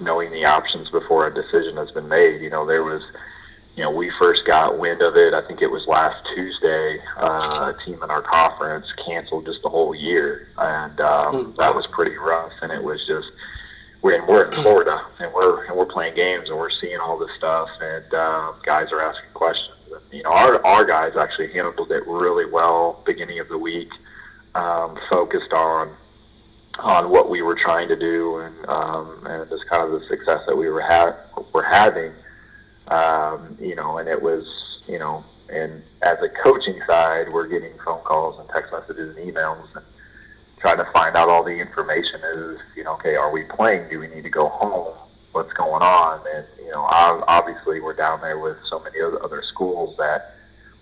L: knowing the options before a decision has been made. You know, there was you know, we first got wind of it. I think it was last Tuesday. Uh, a team in our conference canceled just the whole year, and um, that was pretty rough. And it was just we're in, we're in Florida, and we're and we're playing games, and we're seeing all this stuff, and uh, guys are asking questions. And, you know, our our guys actually handled it really well beginning of the week, um, focused on on what we were trying to do, and um, and just kind of the success that we were ha- were having um, you know, and it was, you know, and as a coaching side, we're getting phone calls and text messages and emails and trying to find out all the information is, you know, okay, are we playing? Do we need to go home? What's going on? And, you know, obviously we're down there with so many other schools that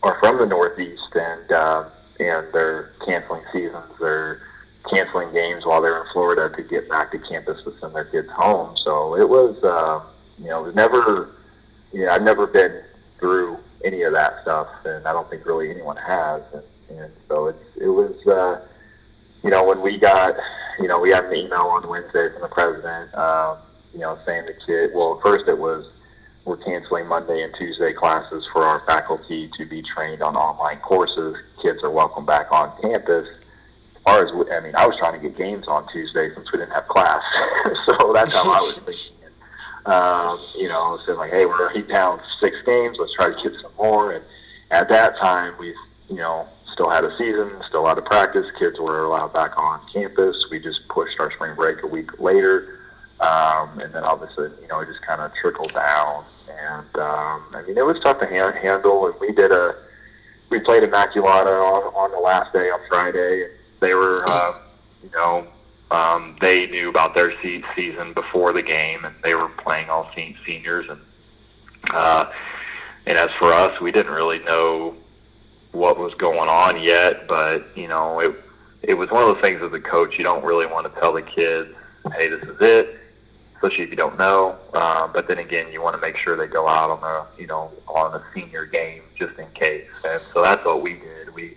L: are from the Northeast and, um, and they're canceling seasons. They're canceling games while they're in Florida to get back to campus to send their kids home. So it was, uh, you know, it was never, yeah, I've never been through any of that stuff, and I don't think really anyone has. And, and so it's it was, uh, you know, when we got, you know, we had an email on Wednesday from the president, um, you know, saying the kid. Well, first it was we're canceling Monday and Tuesday classes for our faculty to be trained on online courses. Kids are welcome back on campus. As far as I mean, I was trying to get games on Tuesday since we didn't have class, so that's how I was thinking um, you know, said like, hey, we're already down six games. Let's try to get some more. And at that time, we, you know, still had a season, still out of practice. Kids were allowed back on campus. We just pushed our spring break a week later. Um, and then obviously, you know, it just kind of trickled down. And um, I mean, it was tough to ha- handle. And we did a, we played Immaculata on, on the last day on Friday. They were, uh, you know, um, they knew about their seed season before the game, and they were playing all se- seniors. And uh, and as for us, we didn't really know what was going on yet, but you know, it it was one of those things as a coach, you don't really want to tell the kids, "Hey, this is it," especially if you don't know. Um, but then again, you want to make sure they go out on a you know on a senior game just in case. And so that's what we did. We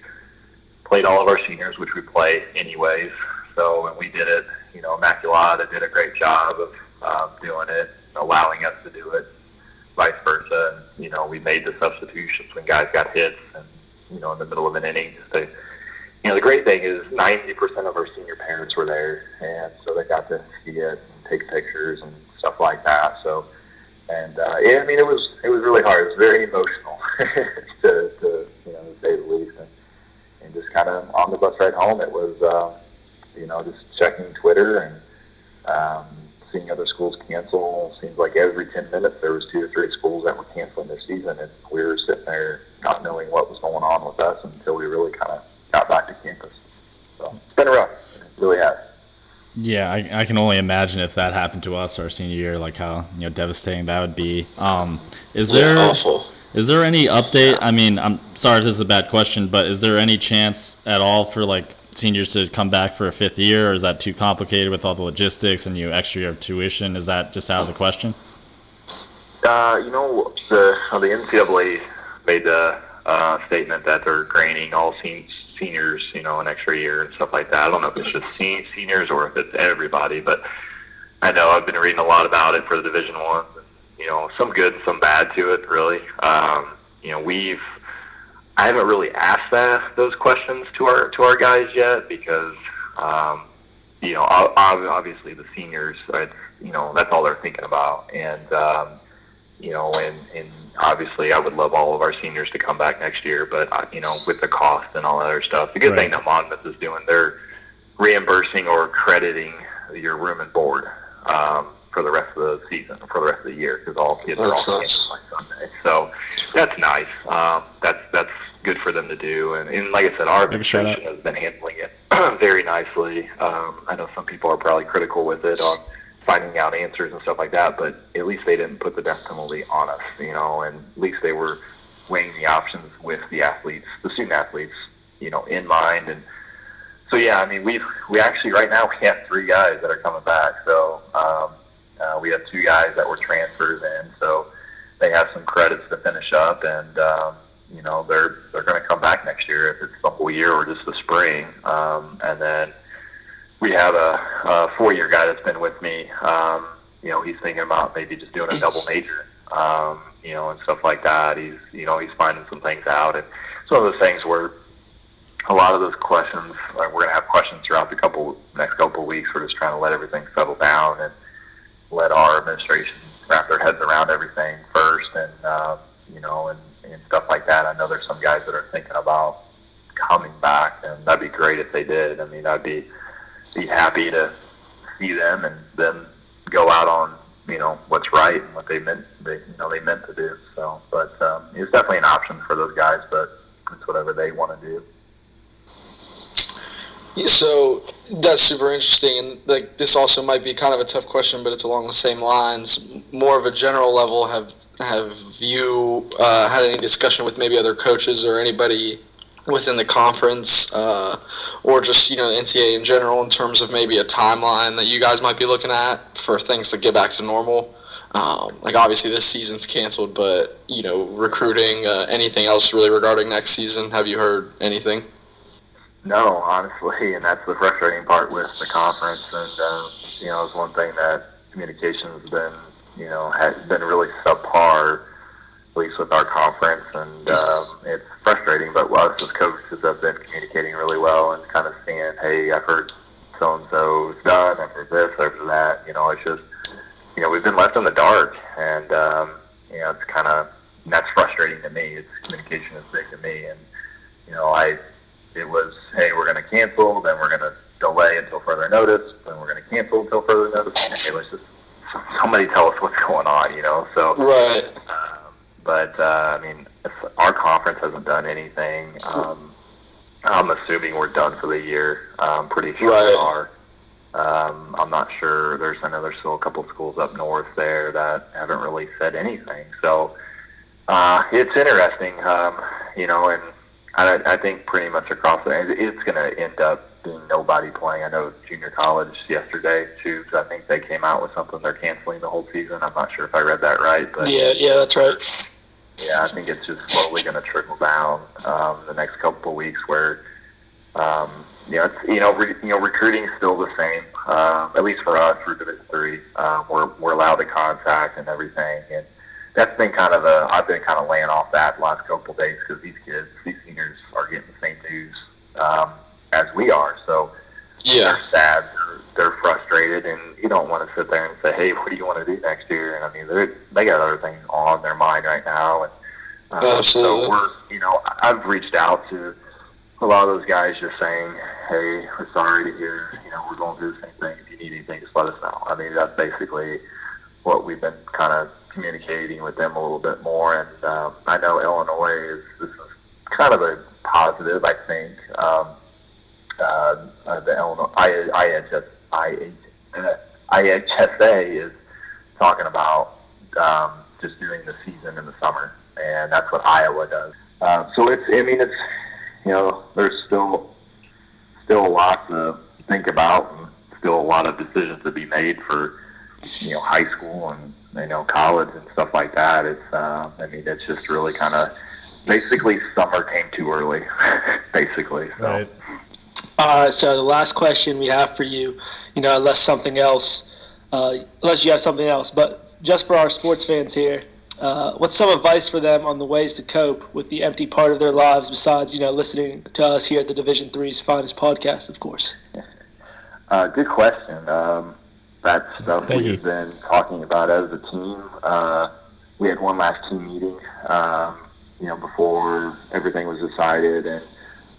L: played all of our seniors, which we play anyways. So and we did it. You know, Immaculata did a great job of um, doing it, allowing us to do it. Vice versa, and you know, we made the substitutions when guys got hits, and you know, in the middle of an inning, just to you know, the great thing is 90% of our senior parents were there, and so they got to see it take pictures and stuff like that. So, and uh, yeah, I mean, it was it was really hard. It was very emotional, to, to you know, to say the least. And, and just kind of on the bus ride home, it was, uh, you know, just checking Twitter and um, seeing other schools cancel. Seems like every 10 minutes there was two or three schools that were canceling their season, and we were sitting there not knowing what was going on with us until we really kind of got back to campus. So it's been rough. It really has.
A: Yeah, I, I can only imagine if that happened to us our senior year, like how you know devastating that would be. Um, is there
J: Yeah,
A: is there any update? I mean, I'm sorry if this is a bad question, but is there any chance at all for like seniors to come back for a fifth year, or is that too complicated with all the logistics and you extra year of tuition? Is that just out of the question?
L: Uh, you know, the uh, the NCAA made the uh, statement that they're granting all sen- seniors, you know, an extra year and stuff like that. I don't know if it's just sen- seniors or if it's everybody, but I know I've been reading a lot about it for the Division One. You know, some good some bad to it, really. Um, you know, we've I haven't really asked that those questions to our to our guys yet because um, you know ob- ob- obviously the seniors, you know, that's all they're thinking about, and um, you know, and and obviously I would love all of our seniors to come back next year, but uh, you know, with the cost and all that other stuff, the good
A: Right.
L: thing that Monmouth is doing, they're reimbursing or crediting your room and board um, for the rest of the season, for the rest of the year, because all kids are all
J: nice.
L: by Sunday. So that's nice. Um, that's that's good for them to do, and, and like I said, our administration has been handling it very nicely. Um, I know some people are probably critical with it on finding out answers and stuff like that, but at least they didn't put the death penalty on us, you know, and at least they were weighing the options with the athletes, the student athletes, you know, in mind. And so, yeah, I mean, we we actually right now we have three guys that are coming back. So um, uh, we have two guys that were transfers in, so they have some credits to finish up, and um, you know, they're they're going to come back next year if it's the whole year or just the spring, um, and then we have a, a four-year guy that's been with me. Um, you know, he's thinking about maybe just doing a double major, um, you know, and stuff like that. He's, you know, he's finding some things out, and it's one of those things where a lot of those questions, like we're gonna have questions throughout the couple next couple of weeks. We're just trying to let everything settle down and let our administration wrap their heads around everything first, and um, you know, and, and stuff like that. I know there's some guys that are thinking about coming back, and that'd be great if they did. I mean, I'd be be happy to see them and them go out on you know what's right and what they meant they you know they meant to do. So, but um, it's definitely an option for those guys, but it's whatever they want to do.
J: Yeah, So that's super interesting, and like this also might be kind of a tough question, but it's along the same lines. More of a general level. Have have you uh, had any discussion with maybe other coaches or anybody within the conference, uh, or just you know the NCAA in general, in terms of maybe a timeline that you guys might be looking at for things to get back to normal? Um, like obviously this season's canceled, but you know recruiting, uh, anything else really regarding next season? Have you heard anything?
L: No, honestly, and that's the frustrating part with the conference. And uh, you know, it's one thing that communication has been, you know, has been really subpar, least with our conference. And um, it's frustrating. But us as coaches have been communicating really well and kind of saying, "Hey, I've heard so and so's done. I've heard this. I've heard that." You know, it's just, you know, we've been left in the dark, and um, you know, it's kind of that's frustrating to me. It's communication is big to me, and you know, I it was, hey, we're going to cancel, then we're going to delay until further notice, then we're going to cancel until further notice. Hey, let's just somebody tell us what's going on, you know. So
J: right.
L: Um, but uh, I mean, if our conference hasn't done anything. Um, I'm assuming we're done for the year. I'm pretty sure
J: Right.
L: we are. Um, I'm not sure. There's I know there's still a couple schools up north there that haven't really said anything. So uh, it's interesting, um, you know, and I, I think pretty much across the it- it's going to end up being nobody playing. I know junior college yesterday too. 'cause I think they came out with something they're canceling the whole season. I'm not sure if I read that right, but
C: Yeah, yeah, that's right.
L: Yeah, I think it's just slowly going to trickle down um, the next couple of weeks. Where, um, you know, it's, you know, re, you know, recruiting's still the same. Um, at least for us, through Division Three, um, we're we're allowed to contact and everything, and that's been kind of a. I've been kind of laying off that the last couple of days because these kids, these seniors, are getting the same news um, as we are. So
J: Yeah.
L: they're sad, they're, frustrated, and you don't want to sit there and say, "Hey, what do you want to do next year?" And I mean, they they got other things on their mind right now, and uh,
J: Absolutely.
L: so we're, you know, I've reached out to a lot of those guys, just saying, "Hey, we're sorry to hear, you know, we're going through the same thing. If you need anything, just let us know." I mean, that's basically what we've been kind of communicating with them a little bit more, and um, I know Illinois is this is kind of a positive, I think. Um, uh, uh, the Illinois I, IHS, I, uh, IHSA is talking about um, just doing the season in the summer, and that's what Iowa does. Uh, so it's, I mean, it's, you know, there's still still a lot to think about, and still a lot of decisions to be made for, you know, high school and you know college and stuff like that. It's, uh, I mean, it's just really kind of basically summer came too early, basically. So.
A: Right.
C: All right, so the last question we have for you, you know, unless something else, uh, unless you have something else, but just for our sports fans here, uh, what's some advice for them on the ways to cope with the empty part of their lives besides, you know, listening to us here at the Division Three's finest podcast, of course?
L: Uh, good question. Um, that's stuff
A: Thank
L: we've been talking about as a team. Uh, we had one last team meeting, um, you know, before everything was decided, and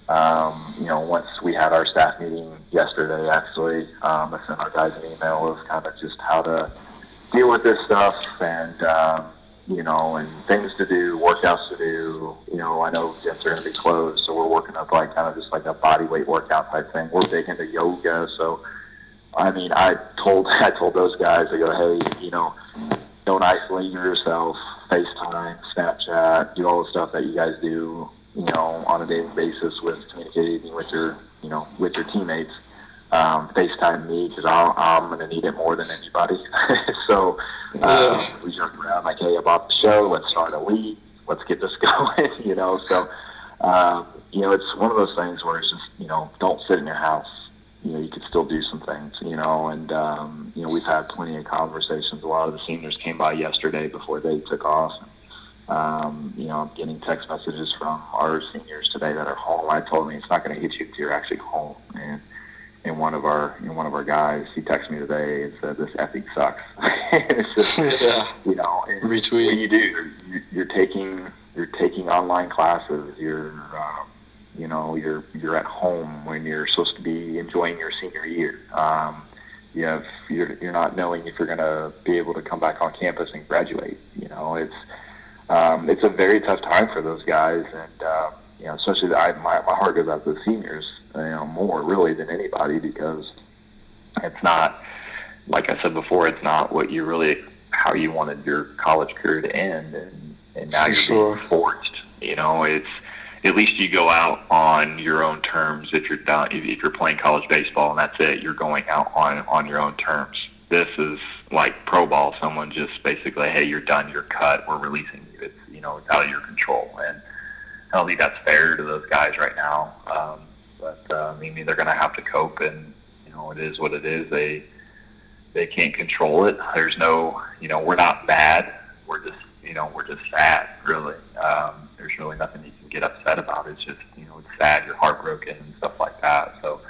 L: um, you know, once we had our staff meeting yesterday, actually, um, I sent our guys an email of kind of just how to deal with this stuff and, um, you know, and things to do, workouts to do. You know, I know gyms are going to be closed, so we're working up like kind of just like a body weight workout type thing. We're big into yoga, so I mean, I told I told those guys, I go, hey, you know, don't isolate yourself. FaceTime, Snapchat, do all the stuff that you guys do, you know, on a daily basis with communicating with your, you know, with your teammates. Um, FaceTime me because I'm going to need it more than anybody. so uh, we joke around like, hey, about the show, let's start a league, let's get this going, you know. So, um, you know, it's one of those things where it's just, you know, don't sit in your house you know, you could still do some things, you know, and, um, you know, we've had plenty of conversations. A lot of the seniors came by yesterday before they took off. Um, you know, I'm getting text messages from our seniors today that are home. I told them it's not going to hit you until you're actually home. And, and one of our, you know, one of our guys, he texted me today and said, this epic sucks. it's just,
J: Yeah.
L: you know, and
J: Retweet.
L: what you do, you're, you're taking, you're taking online classes. You're, um, you know, you're you're at home when you're supposed to be enjoying your senior year. Um, you have you're you're not knowing if you're going to be able to come back on campus and graduate. You know, it's um, it's a very tough time for those guys, and uh, you know, especially the, I, my my heart goes out to the seniors. You know, more really than anybody because it's not like I said before. It's not what you really how you wanted your college career to end, and and now you're
J: Sure.
L: being forced. You know, it's at least you go out on your own terms if you're done if you're playing college baseball and that's it you're going out on on your own terms this is like pro ball someone just basically hey you're done you're cut we're releasing you know it's out of your control. And i don't think that's fair to those guys right now. Um, but uh, i mean they're going to have to cope and you know it is what it is. They they can't control it. There's no you know we're not mad we're just you know we're just sad really. Um, there's really nothing you can get upset about. It's just you know it's sad you're heartbroken and stuff like that. So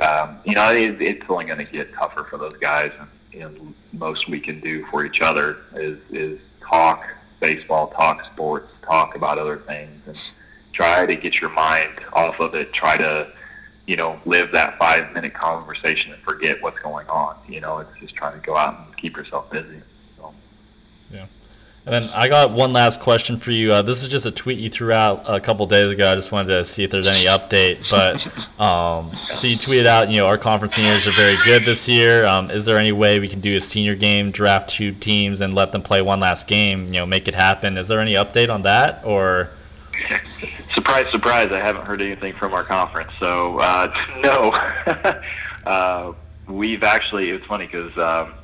L: um, you know it, it's only going to get tougher for those guys. And know most we can do for each other is is talk baseball talk sports talk about other things and try to get your mind off of it. Try to, you know, live that five minute conversation and forget what's going on. You know, it's just trying to go out and keep yourself busy. So.
A: Yeah. And then I got one last question for you. Uh, this is just a tweet you threw out a couple days ago. I just wanted to see if there's any update. But um, so you tweeted out, you know, our conference seniors are very good this year. Um, is there any way we can do a senior game, draft two teams, and let them play one last game? You know, make it happen. Is there any update on that, or?
L: surprise, surprise! I haven't heard anything from our conference. So uh, no, uh, we've actually. It's funny because um,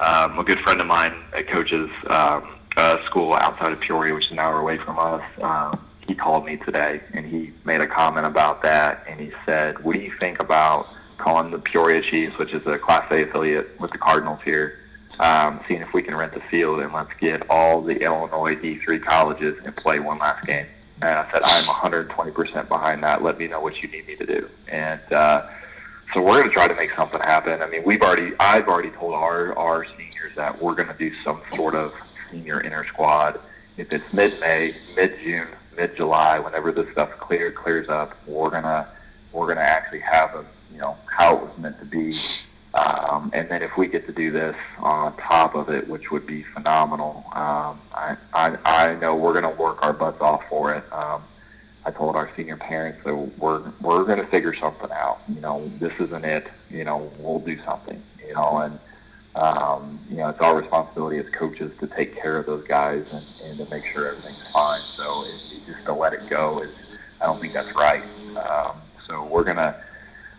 L: um, a good friend of mine at coaches. Um, a school outside of Peoria, which is an hour away from us. Um, he called me today and he made a comment about that. And he said, "What do you think about calling the Peoria Chiefs, which is a Class A affiliate with the Cardinals here, um, seeing if we can rent the field and let's get all the Illinois D3 colleges and play one last game?" And I said, "I'm 120% behind that. Let me know what you need me to do." And uh, so we're going to try to make something happen. I mean, we've already, I've already told our our seniors that we're going to do some sort of senior inner squad. If it's mid-May, mid-June, mid-July, whenever this stuff clear clears up, we're gonna we're gonna actually have a you know how it was meant to be. Um, and then if we get to do this on top of it, which would be phenomenal, um, I, I I know we're gonna work our butts off for it. Um, I told our senior parents that we're we're going to figure something out. You know, this isn't it. You know, we'll do something. You know, and um, you know, it's our responsibility as coaches to take care of those guys and, and to make sure everything's fine. So it, just to let it go is, I don't think that's right. Um, so we're gonna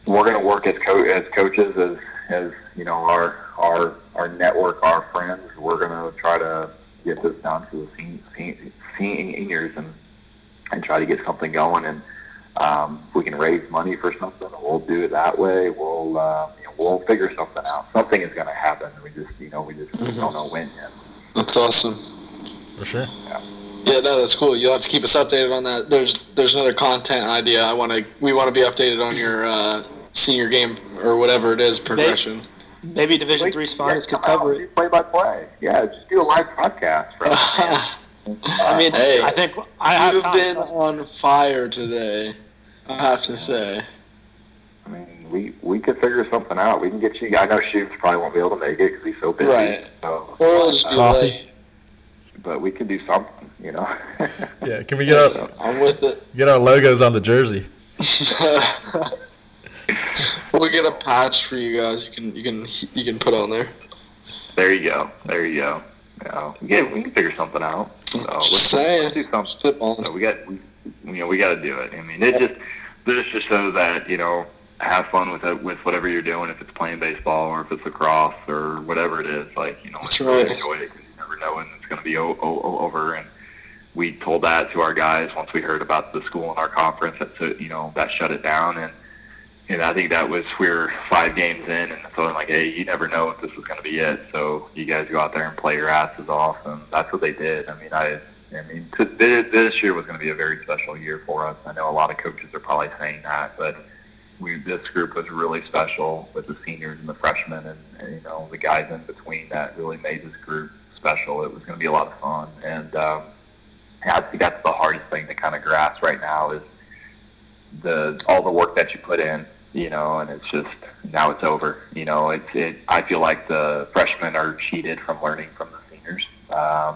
L: we're gonna work as co- as coaches as as you know our our our network, our friends. We're gonna try to get this down to the seniors and and try to get something going. And um, if we can raise money for something, we'll do it that way. We'll uh, we'll figure something out. Something is going to happen. We just, you know, we just mm-hmm. don't know when yet.
J: That's awesome.
A: For sure.
J: Yeah. Yeah, no, that's cool. You'll have to keep us updated on that. There's there's another content idea. I want to we want to be updated on your uh, senior game or whatever it is progression.
C: Maybe, maybe Division Three sponsors could cover it.
N: Play by play. Yeah, just do a live podcast.
C: I mean, hey, I think I have
J: you've been on fire today. I have to say.
N: I mean, we we could figure something out. We can get you. I know Shoots probably won't be able to make it because he's so busy.
J: Right.
N: So,
J: or we'll just be late.
N: But we can do something, you know.
A: yeah. Can we get our?
J: I'm with it.
A: Get our logos on the jersey.
J: we'll get a patch for you guys. You can you can you can put on there.
L: There you go. There you go. Yeah, yeah, we can figure something out. So let's,
J: saying.
L: let's do something. So we got, we, you know, we got to do it. I mean, it just this just shows that you know have fun with it with whatever you're doing. If it's playing baseball or if it's lacrosse or whatever it is, like you know,
J: That's right.
L: enjoy it because you never know when it's going to be o- o- over. And we told that to our guys once we heard about the school and our conference. That you know that shut it down and. And I think that was we are five games in, and so I'm like, hey, you never know if this is going to be it. So you guys go out there and play your asses off, and that's what they did. I mean, I, I mean, to, this year was going to be a very special year for us. I know a lot of coaches are probably saying that, but we this group was really special with the seniors and the freshmen and, and you know the guys in between that really made this group special. It was going to be a lot of fun, and um, I think that's the hardest thing to kind of grasp right now is the all the work that you put in, you know, and it's just now it's over. You know, it's it. I feel like the freshmen are cheated from learning from the seniors. Um,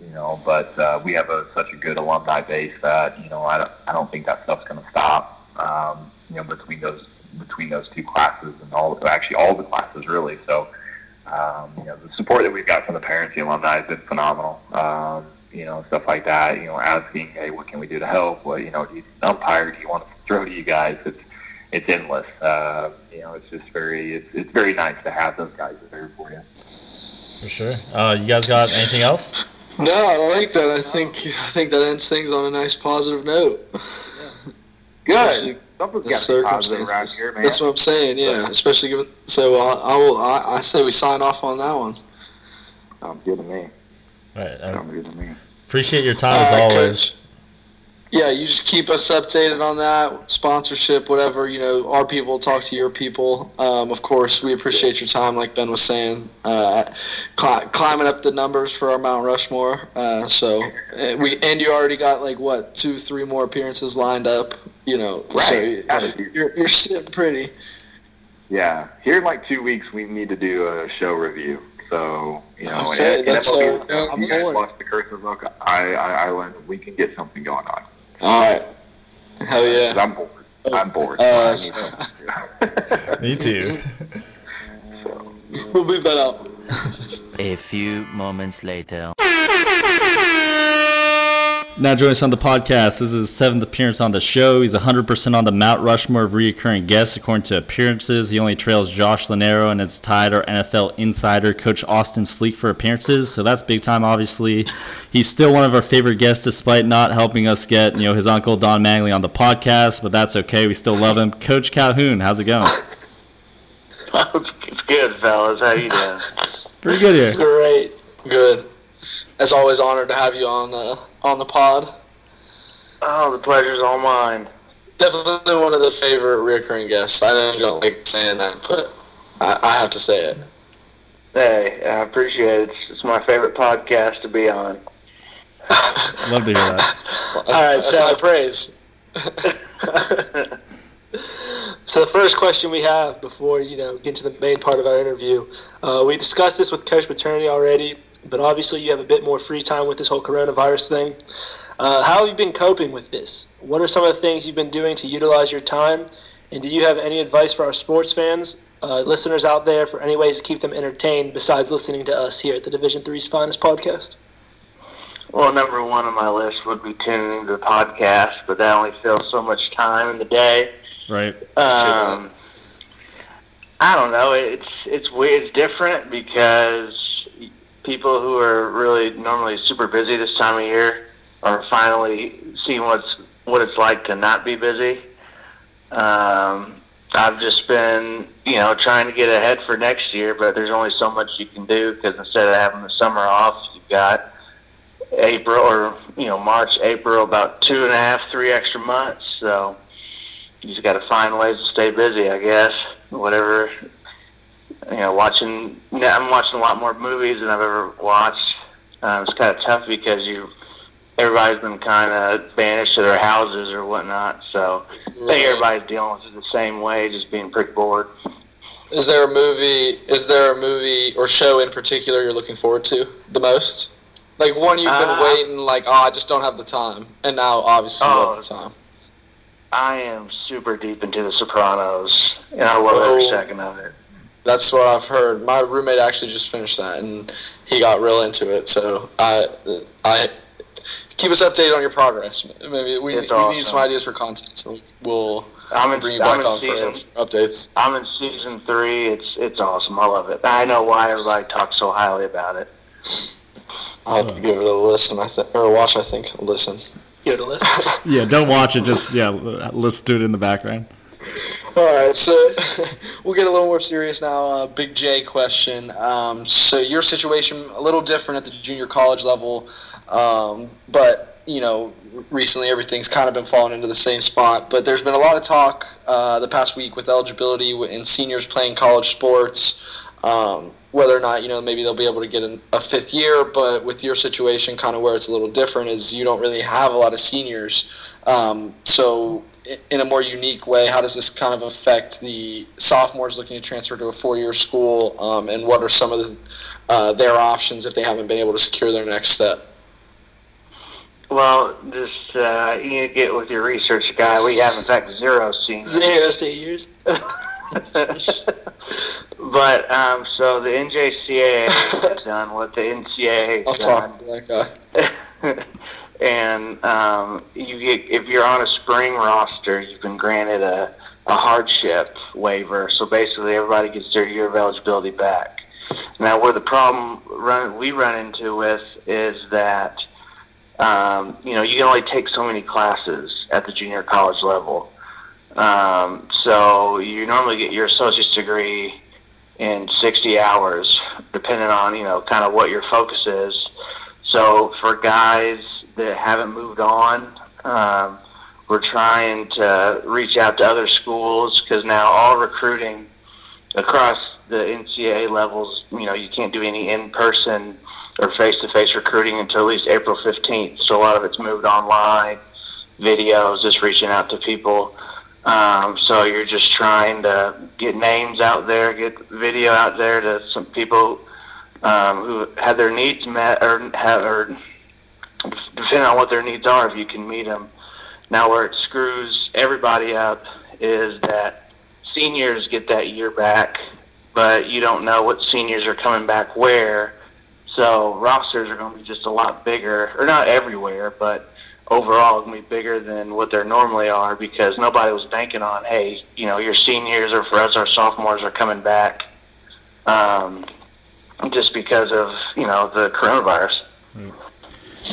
L: you know, but uh, we have a, such a good alumni base that you know I don't, I don't think that stuff's going to stop. Um, you know, between those between those two classes and all actually all the classes really. So, um, you know, the support that we've got from the parents, the alumni has been phenomenal. Um, you know, stuff like that. You know, asking, hey, what can we do to help? What you know, do you umpire? Do you want to throw to you guys? It's it's endless. Uh, you know, it's just very it's it's very nice to have those guys there for you.
A: For sure. Uh, you guys got anything else?
J: No, I like that. I think I think that ends things on a nice positive note.
N: Good
J: the circumstances. Here, That's what I'm saying. Yeah, especially given. So uh, I will. I, I, say we sign off on that one.
N: Sounds good to me.
A: All right.
N: Sounds good to me.
A: Appreciate your time as always.
N: Coach.
J: yeah, you just keep us updated on that sponsorship, whatever. You know, our people talk to your people. Um, of course, we appreciate your time, like Ben was saying, uh, cl- climbing up the numbers for our Mount Rushmore. Uh, so uh, we and you already got like what two, three more appearances lined up. You know,
M: Right.
J: so you're you're sitting pretty.
M: Yeah, here in like two weeks we need to do a show review. So you know,
J: Okay,
M: and,
J: that's,
M: NFL, if
J: I'm
M: you guys watch the Curse of Oak I, I Island, we can get something going on.
J: All right, hell yeah.
M: I'm bored. I'm bored.
J: Uh,
M: I
A: Me too.
J: we'll leave that out.
K: A few moments later.
A: Now joining us on the podcast. This is his seventh appearance on the show. He's 100% on the Mount Rushmore of reoccurring guests according to appearances. He only trails Josh Lanero and has tied our NFL insider, Coach Austin Sleek, for appearances. So that's big time, obviously. He's still one of our favorite guests, despite not helping us get you know his uncle Don Mattingly on the podcast. But that's okay. We still love him. Coach Calhoun, how's it going?
O: It's good, fellas. How you doing?
A: Pretty good here.
J: Great, good. As always, honored to have you on uh, on the pod.
O: Oh, the pleasure's all mine.
J: Definitely one of the favorite recurring guests. I know you don't like saying that, but I, I have to say it.
O: Hey, I appreciate it. It's, it's my favorite podcast to be on.
A: Love to hear that.
C: All right,
J: That's
C: so
J: high praise.
C: So the first question we have before you know get to the main part of our interview, uh, we discussed this with Coach Betourne already, but obviously you have a bit more free time with this whole coronavirus thing. Uh, how have you been coping with this? What are some of the things you've been doing to utilize your time? And do you have any advice for our sports fans, uh, listeners out there, for any ways to keep them entertained besides listening to us here at the Division Three's Finest podcast?
O: Well, number one on my list would be tuning into the podcast, but that only fills so much time in the day.
A: Right.
O: Um, I don't know. It's it's weird. It's different because people who are really normally super busy this time of year are finally seeing what's what it's like to not be busy. Um, I've just been, you know, trying to get ahead for next year, but there's only so much you can do because instead of having the summer off, you've got April or you know March, April, about two and a half, three extra months. So you just got to find ways to stay busy, I guess. Whatever, you know, watching. I'm watching a lot more movies than I've ever watched. Um, it's kind of tough because you, everybody's been kind of banished to their houses or whatnot. So I think everybody's dealing with it the same way, just being pretty bored.
J: Is there a movie? Is there a movie or show in particular you're looking forward to the most? Like one you've been
O: Uh,
J: waiting, like oh, I just don't have the time, and now obviously you
O: Oh.
J: have the time.
O: I am super deep into The Sopranos, and I love every
J: Oh.
O: second of it.
J: That's what I've heard. My roommate actually just finished that, and he got real into it. So I, I keep us updated on your progress. Maybe we,
O: It's
J: we need some ideas for content, so we'll
O: I'm in,
J: bring you
O: I'm
J: back
O: in
J: on for updates.
O: I'm in season three. It's it's awesome. I love it. I know why everybody talks so highly about it.
J: I'll have to give it a listen. I think or watch. I think listen.
C: Give it a listen.
A: Yeah, don't watch it. Just yeah, listen to it in the background.
J: All right, so we'll get a little more serious now. Uh, Big J question. Um, so your situation a little different at the junior college level, um, but you know recently everything's kind of been falling into the same spot. But there's been a lot of talk uh, the past week with eligibility and seniors playing college sports. Um, whether or not you know maybe they'll be able to get an, a fifth year, but with your situation, kind of where it's a little different is you don't really have a lot of seniors. Um, so in a more unique way, how does this kind of affect the sophomores looking to transfer to a four-year school, um, and what are some of the, uh, their options if they haven't been able to secure their next step?
O: Well, just uh, you get with your research guy. We have in fact zero seniors.
C: Zero seniors.
O: But um, so the NJCAA has done what the NCAA
J: I'll
O: has done.
J: talk to that guy.
O: and um, you get if you're on a spring roster, you've been granted a, a hardship waiver. So basically, everybody gets their year of eligibility back. Now, where the problem run we run into with is that um, you know you can only take so many classes at the junior college level. Um, so you normally get your associate's degree in 60 hours, depending on you know kind of what your focus is. So for guys that haven't moved on, Um, we're trying to reach out to other schools because now all recruiting across the NCAA levels, you know, you can't do any in-person or face-to-face recruiting until at least April 15th. So a lot of it's moved online, videos, just reaching out to people. Um, so you're just trying to get names out there, get video out there to some people um, who had their needs met, or have, or depending on what their needs are, if you can meet them. Now, where it screws everybody up is that seniors get that year back, but you don't know what seniors are coming back where. So rosters are going to be just a lot bigger, or not everywhere, but overall going to be bigger than what they normally are because nobody was banking on, hey, you know, your seniors or for us, our sophomores are coming back, um, just because of you know the coronavirus.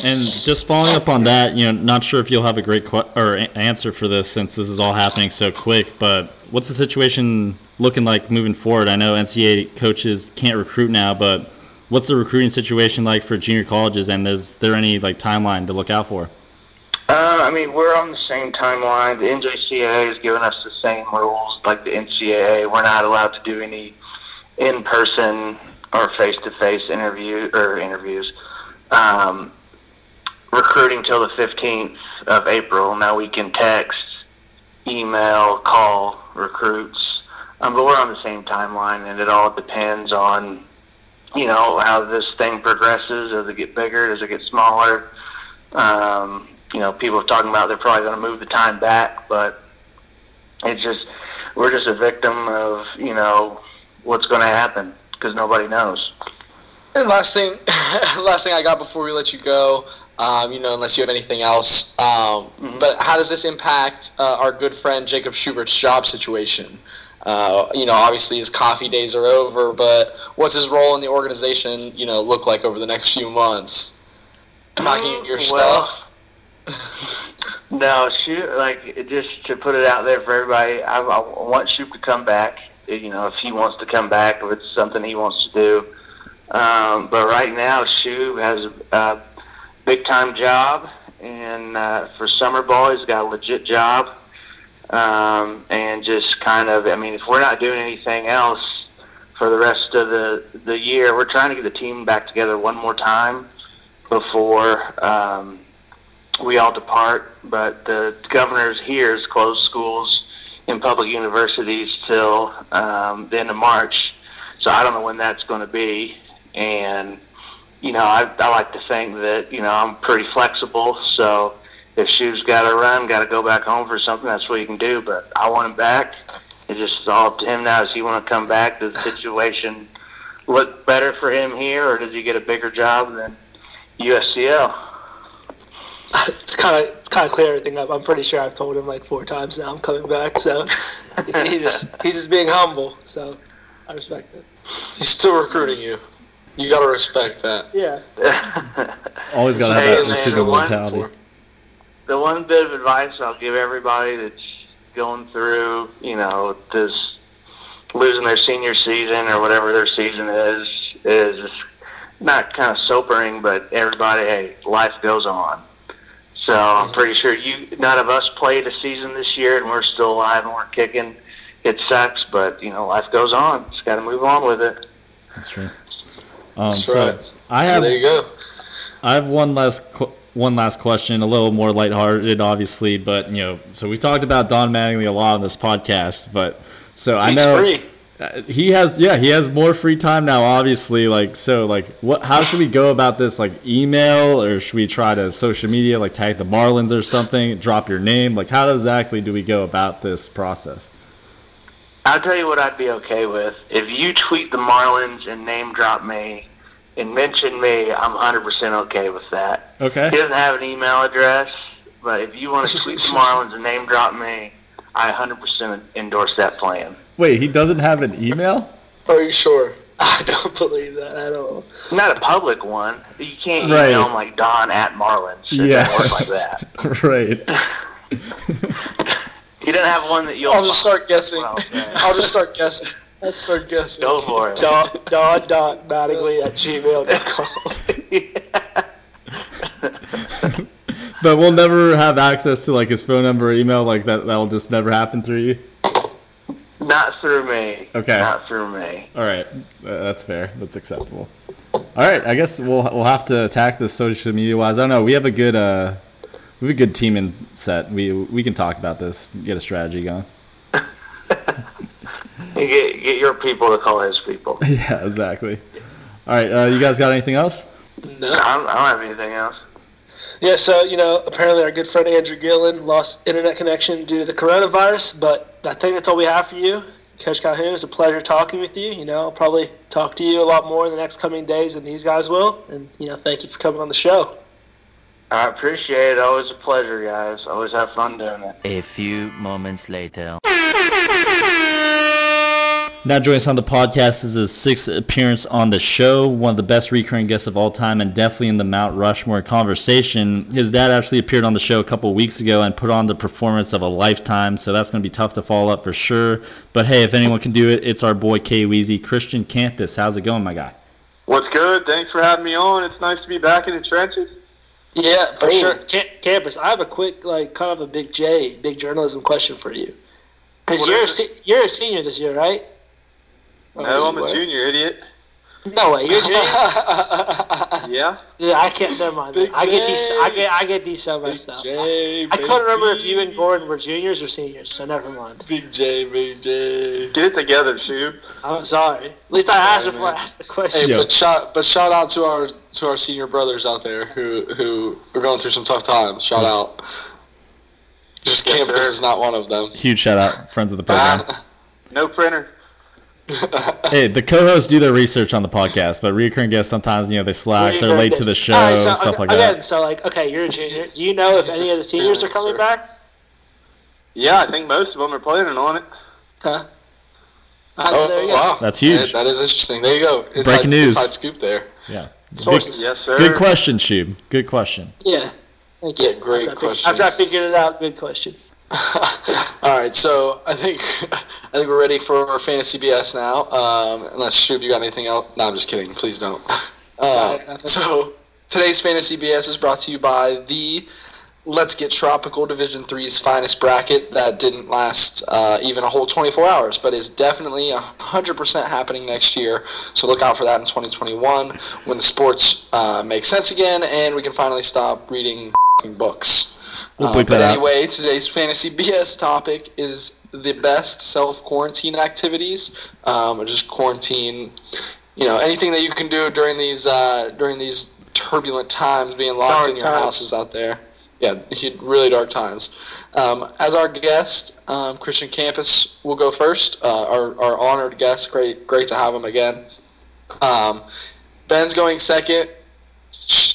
A: And just following up on that, you know, not sure if you'll have a great que- or a- answer for this since this is all happening so quick. But what's the situation looking like moving forward? I know NCAA coaches can't recruit now, but what's the recruiting situation like for junior colleges? And is there any like timeline to look out for?
O: Uh, I mean, we're on the same timeline. The NJCAA has given us the same rules like the NCAA. We're not allowed to do any in-person or face-to-face interview or interviews. Um, recruiting till the 15th of April. Now we can text, email, call recruits, um, but we're on the same timeline, and it all depends on you know how this thing progresses. Does it get bigger? Does it get smaller? Um, you know, people are talking about they're probably going to move the time back, but it's just we're just a victim of you know what's going to happen because nobody knows.
J: And last thing, last thing I got before we let you go, um, you know, unless you have anything else. Um, But how does this impact uh, our good friend Jacob Schubert's job situation? Uh, you know, obviously his coffee days are over, but what's his role in the organization? You know, look like over the next few months? Packing your
O: Well,
J: stuff.
O: No, shoot, like just to put it out there for everybody, I, I want Shoop to come back. You know, if he wants to come back, if it's something he wants to do. Um, but right now, Shoop has a big time job, and uh, for summer ball, he's got a legit job. Um, and just kind of, I mean, if we're not doing anything else for the rest of the the year, we're trying to get the team back together one more time before. Um, we all depart, but the governors here has closed schools in public universities till um, the end of March. So I don't know when that's going to be. And, you know, I, I like to think that, you know, I'm pretty flexible. So if Shoe's got to run, got to go back home for something, that's what he can do. But I want him back. It's just all up to him now. Does he want to come back? Does the situation look better for him here, or does he get a bigger job than USCL?
C: it's kind of it's kind of clear everything up. I'm pretty sure I've told him like four times now I'm coming back. So he's just he's just being humble. So I respect it.
J: He's still recruiting you. You got to respect that.
C: Yeah.
A: Always gotta have
O: Hey,
A: that
O: man,
A: recruiter
O: the one-
A: mentality.
O: the one bit of advice I'll give everybody that's going through, you know, this losing their senior season or whatever their season is, is not kind of sobering, but everybody, hey, life goes on. So I'm pretty sure you, none of us played a season this year, and we're still alive and we're kicking. It sucks, but you know, life goes on. Just got to move on with it.
A: That's true. Um,
J: That's
A: so
J: right.
A: I have.
J: there you go.
A: I have one last qu- one last question, a little more lighthearted, obviously, but you know, so we talked about Don Mattingly a lot on this podcast, but so I know
J: free.
A: uh, he has yeah he has more free time now, obviously. Like so, like what? How should we go about this? Like email, or should we try to social media, like tag the Marlins or something, drop your name? Like how exactly do we go about this process?
O: I'll tell you what I'd be okay with. If you tweet the Marlins and name drop me and mention me, I'm 100% okay with that.
A: Okay.
O: He doesn't have an email address, but if you want to tweet the Marlins and name drop me, I 100% endorse that plan.
A: Wait, he doesn't have an email?
J: Are you sure?
C: I don't believe that at all.
O: Not a public one. You can't
A: Right.
O: email him like Don at Marlins. It
A: Yeah.
O: doesn't work like that.
A: right.
O: He doesn't have one that you'll.
J: I'll just start guessing.
O: Well, okay.
J: I'll just start guessing. I'll start guessing.
O: Go for it.
C: Don Don dot Mattingly at gmail.com.
A: but we'll never have access to like his phone number or email. Like that. That'll just never happen through you.
O: Not through me.
A: Okay.
O: Not through me.
A: All right, uh, that's fair. That's acceptable. All right, I guess we'll we'll have to attack this social media wise. I don't know. We have a good uh, we have a good team in set. We we can talk about this. Get a strategy going.
O: You get get your people to call his people.
A: yeah, exactly. All right, uh, you guys got anything else?
C: No.
O: I don't, I don't have anything else.
C: Yeah, so, you know, apparently our good friend Andrew Gillen lost internet connection due to the coronavirus, but I think that's all we have for you. Coach Calhoun, it's a pleasure talking with you. You know, I'll probably talk to you a lot more in the next coming days than these guys will. And, you know, thank you for coming on the show.
O: I appreciate it. Always a pleasure, guys. Always have fun doing it.
K: A few moments later.
A: Now joining us on the podcast is his sixth appearance on the show, one of the best recurring guests of all time, and definitely in the Mount Rushmore conversation. His dad actually appeared on the show a couple weeks ago and put on the performance of a lifetime, so that's going to be tough to follow up for sure. But hey, if anyone can do it, it's our boy K Weezy, Christian Kampas. How's it going, my guy?
P: What's good? Thanks for having me on. It's nice to be back in the trenches.
C: Yeah, for sure. Ca- Kampas, I have a quick, like, kind of a big J, big journalism question for you. Because you're, a se- you're a senior this year, right?
P: No, I'm a junior, idiot.
C: No way, you're a junior.
P: Yeah.
C: Yeah, I can't. Never mind. I get these. I get. I get these so messed up. I, I couldn't remember if you and Gordon were juniors or seniors, so never mind.
J: Big J, Big J.
P: Get it together, Shub.
C: I'm sorry. At least I asked before I asked the question.
J: Hey, but shout, but shout out to our to our senior brothers out there who who are going through some tough times. Shout out. Just
P: Yes,
J: Kampas
P: sir.
J: is not one of them.
A: Huge shout out, friends of the program.
P: No printer.
A: hey, the co-hosts do their research on the podcast, but recurring guests sometimes, you know, they slack, they're late to the show,
C: All right, so,
A: stuff like
C: again,
A: that.
C: so like, okay, you're a junior. Do you know if any of the seniors are coming back?
P: Yeah, I think most of them are planning on it.
C: Huh?
J: Oh,
C: there you
J: wow.
A: That's huge.
J: That- that is interesting. There you go. Inside,
A: Breaking news.
J: Inside scoop there.
A: Yeah.
C: Sources.
A: Good,
P: Yes, sir.
A: good question, Shub. Good question.
C: Yeah. Thank you.
J: Yeah, great
C: after I fig-
J: question.
C: After I figured it out, good question.
J: All right, so I think I think we're ready for fantasy BS now. Um, unless Shub, you got anything else? No, I'm just kidding. Please don't. Uh, so today's fantasy BS is brought to you by the Let's Get Tropical Division 3's finest bracket that didn't last uh, even a whole 24 hours, but is definitely 100% happening next year. So look out for that in 2021 when the sports uh, make sense again and we can finally stop reading books.
A: We'll
J: Uh,
A: bleep
J: but
A: that out.
J: anyway, today's fantasy BS topic is the best self quarantine activities, um, or just quarantine. You know, anything that you can do during these uh, during these turbulent times, being locked
C: Dark
J: in your
C: times.
J: houses out there. Yeah, really dark times. Um, as our guest, um, Christian Kampas will go first. Uh, our, our honored guest, great great to have him again. Um, Ben's going second.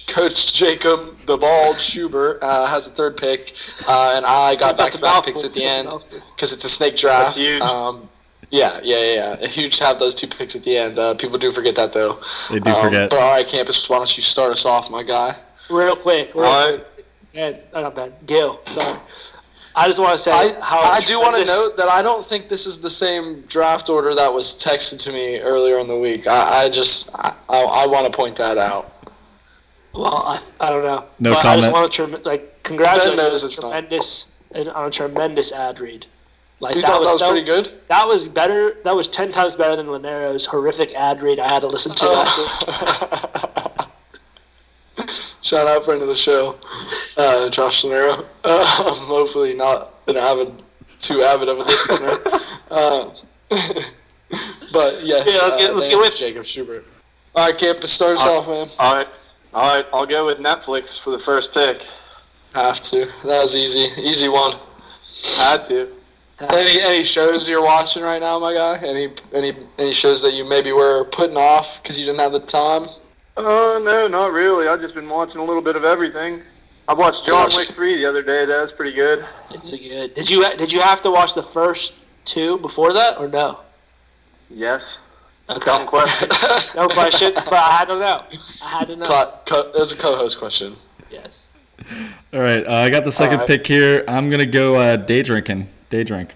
J: Coach Jacob, the bald Schuber uh, has a third pick, uh, and I got back-to-back
C: mouthful.
J: picks at the
C: That's
J: end because it's a snake draft.
P: Huge.
J: Um, yeah, yeah, yeah, yeah. Huge to have those two picks at the end. Uh, people do forget that though.
A: They do
J: Um,
A: forget.
J: But all right, Kampas, why don't you start us off, my guy?
C: Real quick. Real
P: All
C: quick. Ben, oh, not Ben. Gil. Sorry. I just want to say
J: I,
C: how
J: I do want to note that I don't think this is the same draft order that was texted to me earlier in the week. I, I just I, I, I want to point that out.
C: Well, I, I don't know.
A: No
C: but I just
A: comment.
C: want to trem- like congratulate
J: Ben knows
C: you on a
J: it's not.
C: tremendous on a tremendous ad read. Like
J: You
C: that
J: thought
C: was,
J: that was
C: so,
J: pretty good?
C: That was better. That was ten times better than Linero's horrific ad read I had to listen to last week.
J: Shout out friend of the show, uh, Josh Lanero. Um, hopefully not an avid, too avid of a listener. uh, but yes,
C: Yeah, let's get-
J: uh,
C: let's get with-
J: Jacob Schubert. All right, Kampas, start us
P: Uh,
J: off, man.
P: All right. All right. I'll go with Netflix for the first pick.
J: Have to. That was easy, easy one.
P: Had to.
J: Any any shows you're watching right now, my guy? Any any any shows that you maybe were putting off because you didn't have the time?
P: Oh no, not really. I've just been watching a little bit of everything. I watched John Wick 3 the other day. That was pretty good.
C: It's a good. Did you did you have to watch the first two before that or no?
P: Yes.
C: Okay.
P: Dumb question.
C: no question, but I had to know. I had to know.
J: Co- co- it was a co-host question.
C: Yes.
A: All right, uh, I got the second
J: right.
A: pick here. I'm gonna go uh, day drinking. Day drink.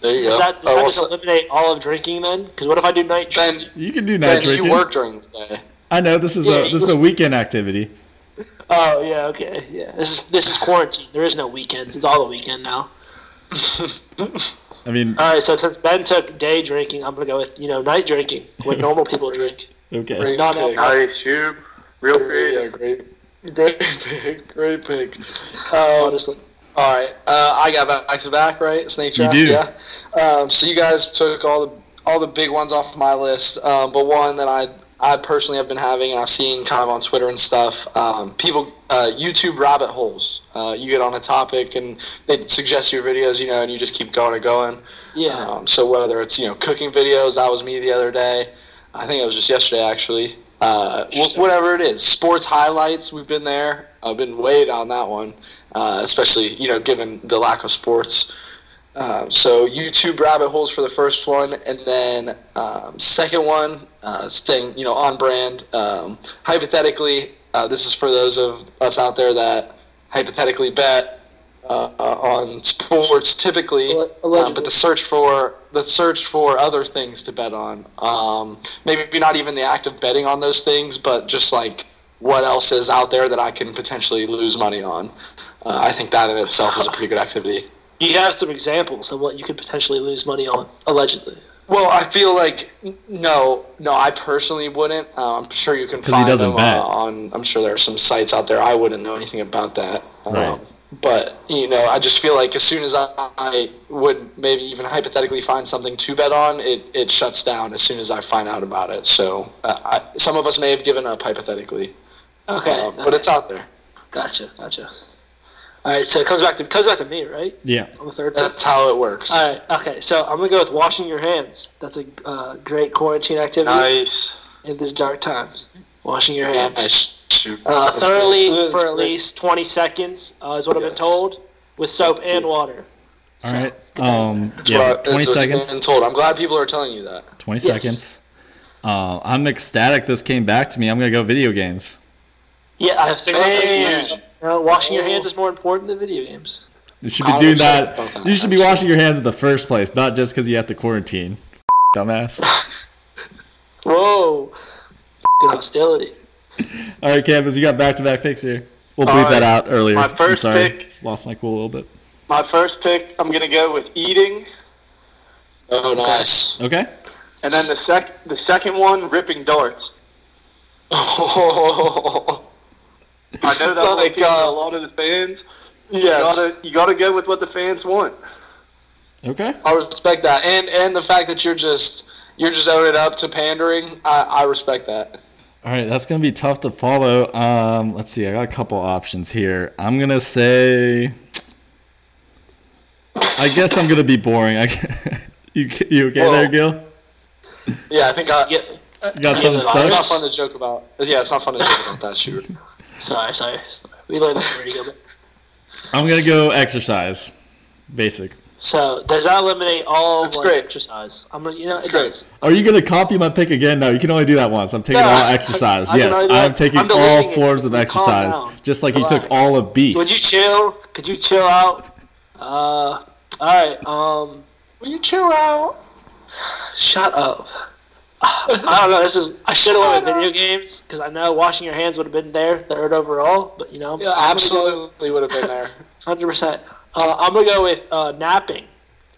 J: There you
C: Does
J: go.
C: that, does
J: Oh,
C: that
J: well,
C: just eliminate all of drinking then? Because what if I do night drink?
J: Ben,
A: You can do night
J: ben,
A: drinking.
J: you work during the day.
A: I know this is
C: Yeah,
A: a this is a weekend activity.
C: Oh yeah, okay, yeah. This is this is quarantine. There is no weekends. It's all the weekend now.
A: I mean,
C: All right, so since Ben took day drinking, I'm gonna go with you know night drinking, what normal people drink.
A: okay.
C: Great Not pick.
P: Nice, shoe. Real creative.
J: Yeah, great, great pick, great pick. Um,
C: Honestly,
J: all right, uh, I got back to back, right? Snake
A: You
J: draft,
A: do.
J: yeah. Um, so you guys took all the all the big ones off my list, um, but one that I I personally have been having, and I've seen kind of on Twitter and stuff. Um, people, uh, YouTube rabbit holes. Uh, you get on a topic and they suggest your videos, you know, and you just keep going and going.
C: yeah.
J: Um, so whether it's you know cooking videos, that was me the other day. I think it was just yesterday actually. Uh, whatever it is, sports highlights. We've been there. I've been way down that one, uh, especially you know given the lack of sports. Um, so YouTube rabbit holes for the first one, and then um, second one, uh, staying you know on brand. Um, hypothetically, uh, this is for those of us out there that hypothetically bet uh, on sports typically, um, but the search for the search for other things to bet on. Um, maybe not even the act of betting on those things, but just like what else is out there that I can potentially lose money on. Uh, I think that in itself is a pretty good activity.
C: You have some examples of what you could potentially lose money on, allegedly.
J: Well, I feel like no, no. I personally wouldn't. Uh, I'm sure you can
A: 'Cause he
J: find
A: doesn't
J: them
A: bet.
J: Uh, on. I'm sure there are some sites out there. I wouldn't know anything about that. Um,
A: Right.
J: But you know, I just feel like as soon as I, I would maybe even hypothetically find something to bet on, it, it shuts down as soon as I find out about it. So uh, I, some of us may have given up hypothetically.
C: Okay,
J: Uh, but it's out there.
C: Gotcha, gotcha. All right, so it comes back to comes back to me, right?
A: Yeah.
C: I'm the third. pick.
J: That's how it works.
C: All right, okay. So I'm gonna go with washing your hands. That's a uh, great quarantine activity
P: Nice.
C: in these dark times. Washing your hands.
J: Nice. Shoot.
C: Uh, thoroughly
J: great.
C: for at least 20 seconds uh, is what I've been told, with soap and water.
A: All right. Um, yeah,
J: what I-
A: 20
J: that's I've
A: seconds.
J: been told. I'm glad people are telling you that.
A: 20
C: Yes.
A: seconds. Uh, I'm ecstatic this came back to me. I'm going to go video games.
C: Yeah, I think
J: Man.
C: You know, washing your hands is more important than video games.
A: You should be doing that.
J: about
A: You should be washing your hands in the first place, not just because you have to quarantine. Dumbass.
C: Whoa, F***ing hostility.
A: All right, Kampas, you got back to back picks here. We'll
P: All
A: bleep that out earlier.
P: My
A: I'm
P: first
A: sorry.
P: pick-
A: Lost my cool a little bit.
P: My first pick, I'm gonna go with eating,
J: Oh, nice.
A: Okay.
P: and then the sec the second one, ripping darts. I know that will
J: Like, uh,
P: a lot of the fans. You
J: yes.
P: gotta you gotta go with what the fans want.
A: Okay.
J: I respect that, and and the fact that you're just you're just owning up to pandering. I, I respect that.
A: All right, that's gonna be tough to follow. Um, let's see. I got a couple options here. I'm gonna say. I guess I'm gonna be boring. I, you you okay there,
J: Whoa.
A: Gil?
J: Yeah, I think I.
C: Yeah,
A: You got something
J: It's not fun to joke about. Yeah, it's not fun to joke about that. Shoot.
C: Sorry, sorry. We learned that already, Gilbert.
A: I'm gonna go exercise. Basic.
C: So does that eliminate all
J: That's
C: like,
J: great.
C: exercise? I'm gonna, you know,
J: That's
C: it
J: great.
C: does.
A: Are you gonna copy my pick again? No, you can only do that once. I'm taking
C: No,
A: all
C: I-
A: exercise.
C: I can
A: yes, I'm taking
C: I'm
A: all
C: deleting it.
A: forms of exercise. Just like you took all of beef.
C: Would you chill? Could you chill out? Uh, all right. Um,
J: Will you chill out?
C: shut up. I don't know. This is. I should have went with video games because I know washing your hands would have been there third overall. But you know,
J: Yeah, absolutely would have been there.
C: hundred percent. Uh, I'm gonna go with uh, napping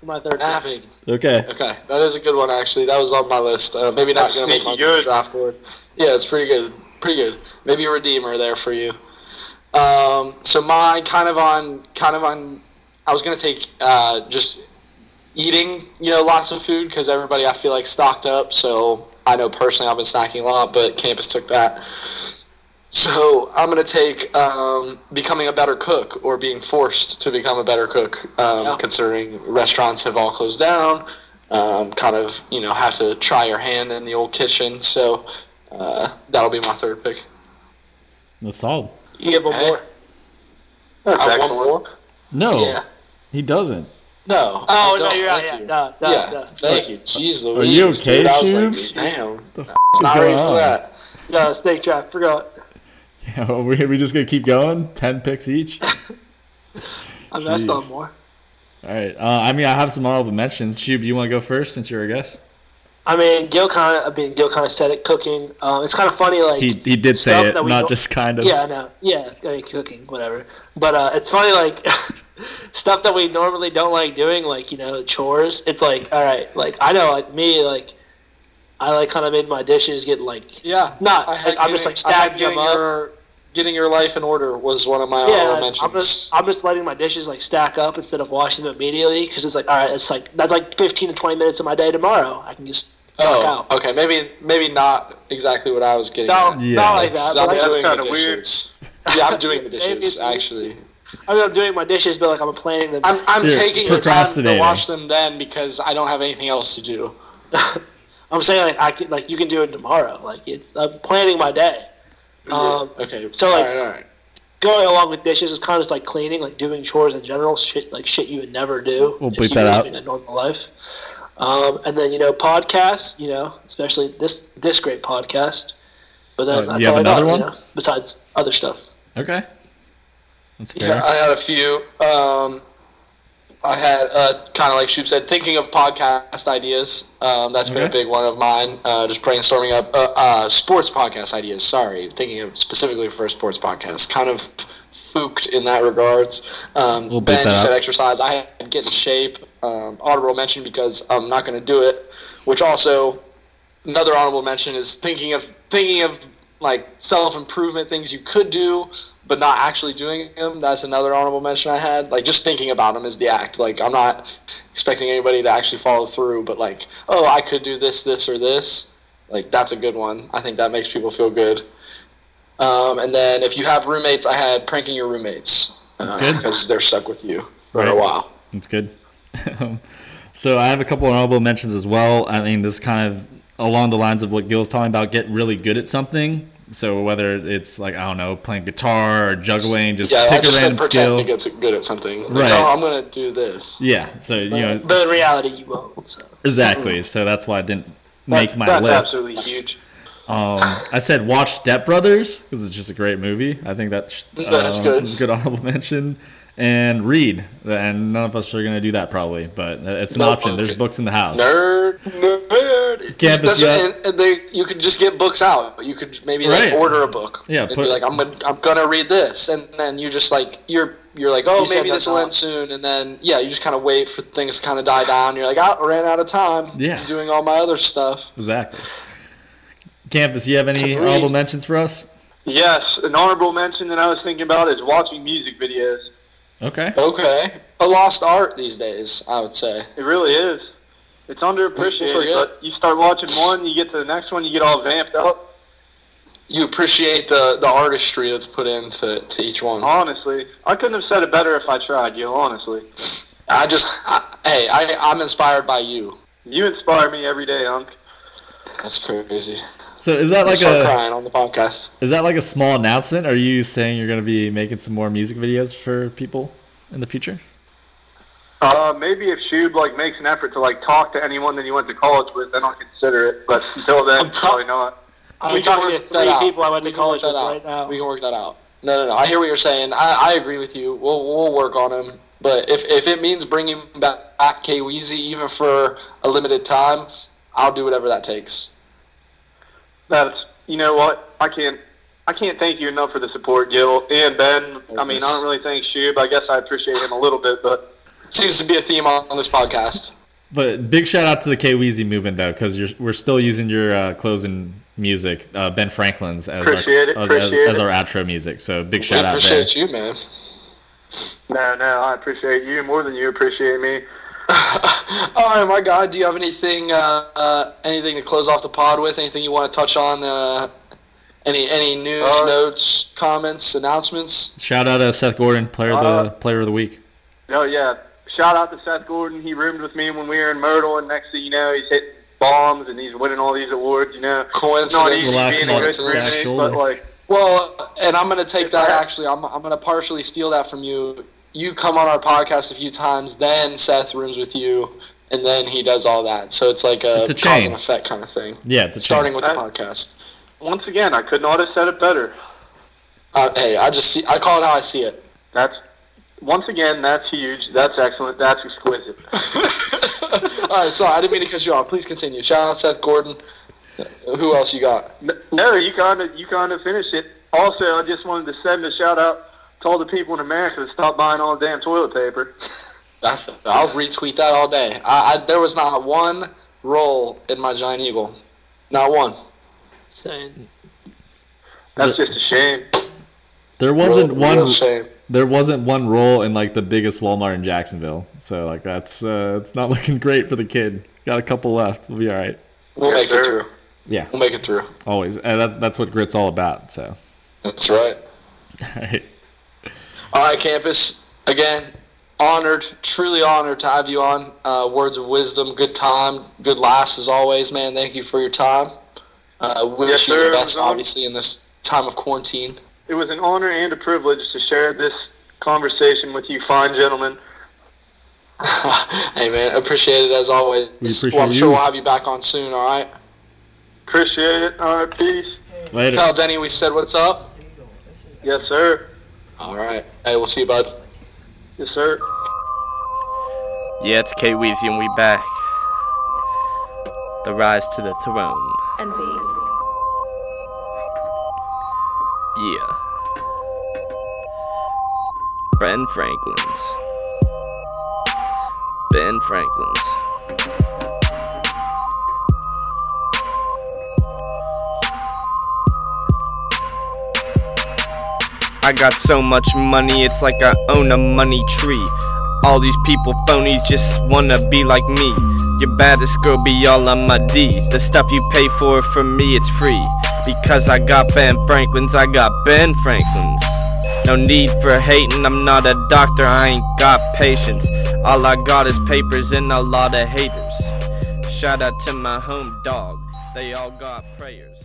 C: for my third. pick.
J: Napping.
A: Okay.
J: Okay, that is a good one actually. That was on my list. Uh, maybe not gonna make my
P: Good.
J: draft board. Yeah, it's pretty good. Pretty good. Maybe a redeemer there for you. Um, so mine kind of on kind of on. I was gonna take uh, just eating, you know, lots of food because everybody I feel like stocked up. So I know personally I've been snacking a lot, but Kampas took that. So I'm gonna take um, becoming a better cook or being forced to become a better cook, um,
C: Yeah.
J: considering restaurants have all closed down. Um, kind of, you know, have to try your hand in the old kitchen. So uh, that'll be my third pick.
A: That's all.
C: You have one more.
J: I have one more.
A: No,
J: Yeah.
A: he doesn't.
J: No.
C: Oh no, you're right.
J: Thank
C: Yeah,
J: you.
C: no, no,
J: yeah.
C: no.
J: Thank you. Jeez
A: Are
J: Louise.
A: you okay,
J: dude, I was like,
A: Shubes?
J: Damn.
A: The f- is
J: Not
A: going
J: ready for that.
C: No, snake trap. Forgot.
A: Yeah, are we, are we just gonna keep going? Ten picks each.
C: I messed on more.
A: All right. Uh, I mean, I have some honorable mentions. Shub, do you want to go first since you're a guest?
C: I mean, Gil kind of. I mean, Gil kind of said it. Cooking. Um, it's kind of funny. Like
A: He he did say
C: stuff
A: it, not just kind of.
C: Yeah, I know. Yeah, I mean, cooking, whatever. But uh, it's funny, like stuff that we normally don't like doing, like you know, chores. It's like, all right, like I know, like me, like I like kind of made my dishes get like
J: Yeah,
C: not.
J: I
C: like,
J: had
C: I'm just like
J: I
C: stacking them
J: getting
C: up.
J: your getting your life in order was one of my
C: yeah,
J: honorable
C: I'm
J: mentions.
C: just I'm just letting my dishes like stack up instead of washing them immediately because it's like, all right, it's like that's like 15 to 20 minutes of my day tomorrow. I can just
J: Oh, okay. Maybe maybe not exactly what I was getting.
C: No,
J: at.
C: Yeah. not like that,
J: I'm doing the
C: That's weird.
J: dishes. Yeah, I'm doing the dishes actually.
C: I mean, I'm doing my dishes, but like I'm planning them.
J: I'm, I'm
A: You're
J: taking the time to wash them then because I don't have anything else to do.
C: I'm saying like I can like you can do it tomorrow. Like it's I'm planning my day. Um,
J: okay.
C: So like
J: all right, all right.
C: going along with dishes is kind of just like cleaning, like doing chores in general, shit like shit you would never do.
A: We'll
C: if
A: bleep
C: you
A: that out.
C: living a normal life. Um, and then you know podcasts, you know, especially this this great podcast. But then
A: Uh,
C: that's
A: you have
C: all I got,
A: another
C: you
A: one?
C: know, besides other stuff.
A: Okay. That's fair.
J: Yeah, I had a few. Um, I had uh, kind of like Shub said, thinking of podcast ideas. Um, that's been a big one of mine. Uh, just brainstorming up uh, uh, sports podcast ideas. Sorry, thinking of specifically for a sports podcast. Kind of fooked in that regards. Um, ben,
A: that
J: you said exercise. I had get in shape. Um, honorable mention because I'm not going to do it. Which also another honorable mention is thinking of thinking of like self improvement things you could do, but not actually doing them. That's another honorable mention I had. Like just thinking about them is the act. Like I'm not expecting anybody to actually follow through, but like oh I could do this, this, or this. Like that's a good one. I think that makes people feel good. Um, and then if you have roommates, I had pranking your roommates because they're stuck with you for
A: Right.
J: a while.
A: That's good. so I have a couple of honorable mentions as well. I mean, this is kind of along the lines of what Gil's talking about. Get really good at something. So whether it's like I don't know, playing guitar or juggling, just
J: yeah, I
A: pick a
J: just said
A: random
J: pretend
A: skill.
J: to get good at something. Like,
A: Right.
J: Oh, I'm gonna do this.
A: Yeah. So you know
C: but in reality, you won't. So.
A: exactly. So that's why I didn't make my
O: that's
A: list.
O: absolutely huge.
A: Um, I said watch Step Brothers because it's just a great movie. I think that's
J: That's
A: um,
J: good.
A: It's a good honorable mention. And read, and none of us are gonna do that probably, but it's an
J: No,
A: option. There's books in the house.
J: Nerd, nerd.
A: Kampas,
J: That's
A: yeah.
J: what- and, and they, you could just get books out. You could maybe
A: Right.
J: like order a book.
A: Yeah,
J: and
A: put-
J: be like, I'm gonna, I'm gonna read this, and then you just like you're, you're like, oh,
C: You
J: maybe this will end soon, and then yeah, you just kind of wait for things to kind of die down. You're like, I ran out of time.
A: Yeah.
J: doing all my other stuff.
A: Exactly. Kampas, you have any
J: Can
A: honorable mentions for us?
P: Yes, an honorable mention that I was thinking about is watching music videos.
A: Okay.
J: Okay, a lost art these days, I would say.
P: It really is. It's underappreciated, but you start watching one, you get to the next one, you get all vamped up.
J: You appreciate the the artistry that's put into to each one.
P: Honestly, I couldn't have said it better if I tried, yo. Honestly,
J: I just, I, hey, I, I'm inspired by you.
P: you inspire me every day, Unc.
J: That's crazy.
A: So is that like
J: start
A: a
J: crying on the podcast.
A: is that like a small announcement? Are you saying you're gonna be making some more music videos for people in the future?
P: Uh, maybe if Shub like makes an effort to like talk to anyone that he went to college with, then I'll consider it. But until then,
C: I'm ta-
P: probably not.
C: I'm
J: We can
C: talking to
J: work that
C: three
J: out.
C: people I went
J: We
C: to
J: can work
C: college with
J: that out.
C: right now.
J: We can work that out. No, no, no. I hear what you're saying. I, I agree with you. We'll we'll work on him. But if, if it means bringing back, back K Weezy even for a limited time, I'll do whatever that takes.
P: That's you know what I can't. I can't thank you enough for the support, Gil and Ben. I mean, I don't really thank Shub. I guess I appreciate him a little bit, but
J: Seems to be a theme on, on this podcast.
A: But big shout out to the K Weezy movement though, because we're still using your uh, closing music, uh, Ben Franklin's as
P: Appreciate
A: our as, as, as our outro music. So big
J: We
A: shout out there.
J: appreciate you, man.
P: no, no, I appreciate you more than you appreciate me.
J: All right, my God. Do you have anything uh, uh, anything to close off the pod with? Anything you want to touch on? Uh, any any news,
P: Uh,
J: notes, comments, announcements?
A: Shout out to Seth Gordon, player of
P: Uh,
A: the player of the week.
P: No, yeah. Shout out to Seth Gordon. He roomed with me when we were in Myrtle, and next thing you know, he's hitting bombs and he's winning all these awards. You know, it's not
J: Coincidence.
P: easy being a good roommate, but like,
J: Well, and I'm gonna take that. Actually, I'm I'm gonna partially steal that from you. You come on our podcast a few times, then Seth rooms with you, and then he does all that. So it's like a,
A: It's a
J: cause
A: chain.
J: and effect kind of thing.
A: Yeah, it's a
J: Starting
A: chain.
J: with the
P: Uh,
J: podcast.
P: once again, I could not have said it better.
J: Uh, hey, I just see. I call it how I see it.
P: That's once again, that's huge. That's excellent. That's exquisite.
J: All right, sorry, I didn't mean to cut you off. Please continue. Shout out Seth Gordon. Who else you got?
P: No, you kind of you kind of finished it. Also, I just wanted to send a shout out to all the people in America to stop buying all the damn toilet paper.
J: That's, I'll retweet that all day. I, I, there was not one roll in my giant eagle, not one.
C: Insane.
P: That's just a shame.
A: There wasn't
J: Real-
A: one.
J: real shame.
A: There wasn't one roll in like the biggest Walmart in Jacksonville. So like that's uh, it's not looking great for the kid. Got a couple left. We'll be all right.
J: We'll make it through.
A: Yeah,
J: We'll make it through.
A: always. And that, that's what grit's all about. So.
J: That's right.
A: All right.
J: All right, Kampas. Again, honored, truly honored to have you on. Uh, words of wisdom, good time, good laughs as always, man. Thank you for your time. Uh, wish
P: Yes,
J: you the best, obviously, in this time of quarantine.
P: It was an honor and a privilege to share this conversation with you, fine gentlemen.
J: hey, man, appreciate it as always.
A: We appreciate
J: well, I'm sure
A: you.
J: we'll have you back on soon, all right?
P: Appreciate it. All right, peace.
A: Later.
J: Tell Denny we said what's up.
P: Yes, sir.
J: All right. Hey, we'll see you, bud.
P: Yes, sir.
Q: Yeah, it's K Weezy and we back. The rise to the throne.
R: Envy.
Q: Yeah. Ben Franklin's. Ben Franklin's. I got so much money, it's like I own a money tree. All these people phonies just wanna be like me. Your baddest girl be all on my D. The stuff you pay for, for me, it's free. Because I got Ben Franklin's, I got Ben Franklin's. No need for hating, I'm not a doctor, I ain't got patience. All I got is papers and a lot of haters. Shout out to my home dog, they all got prayers.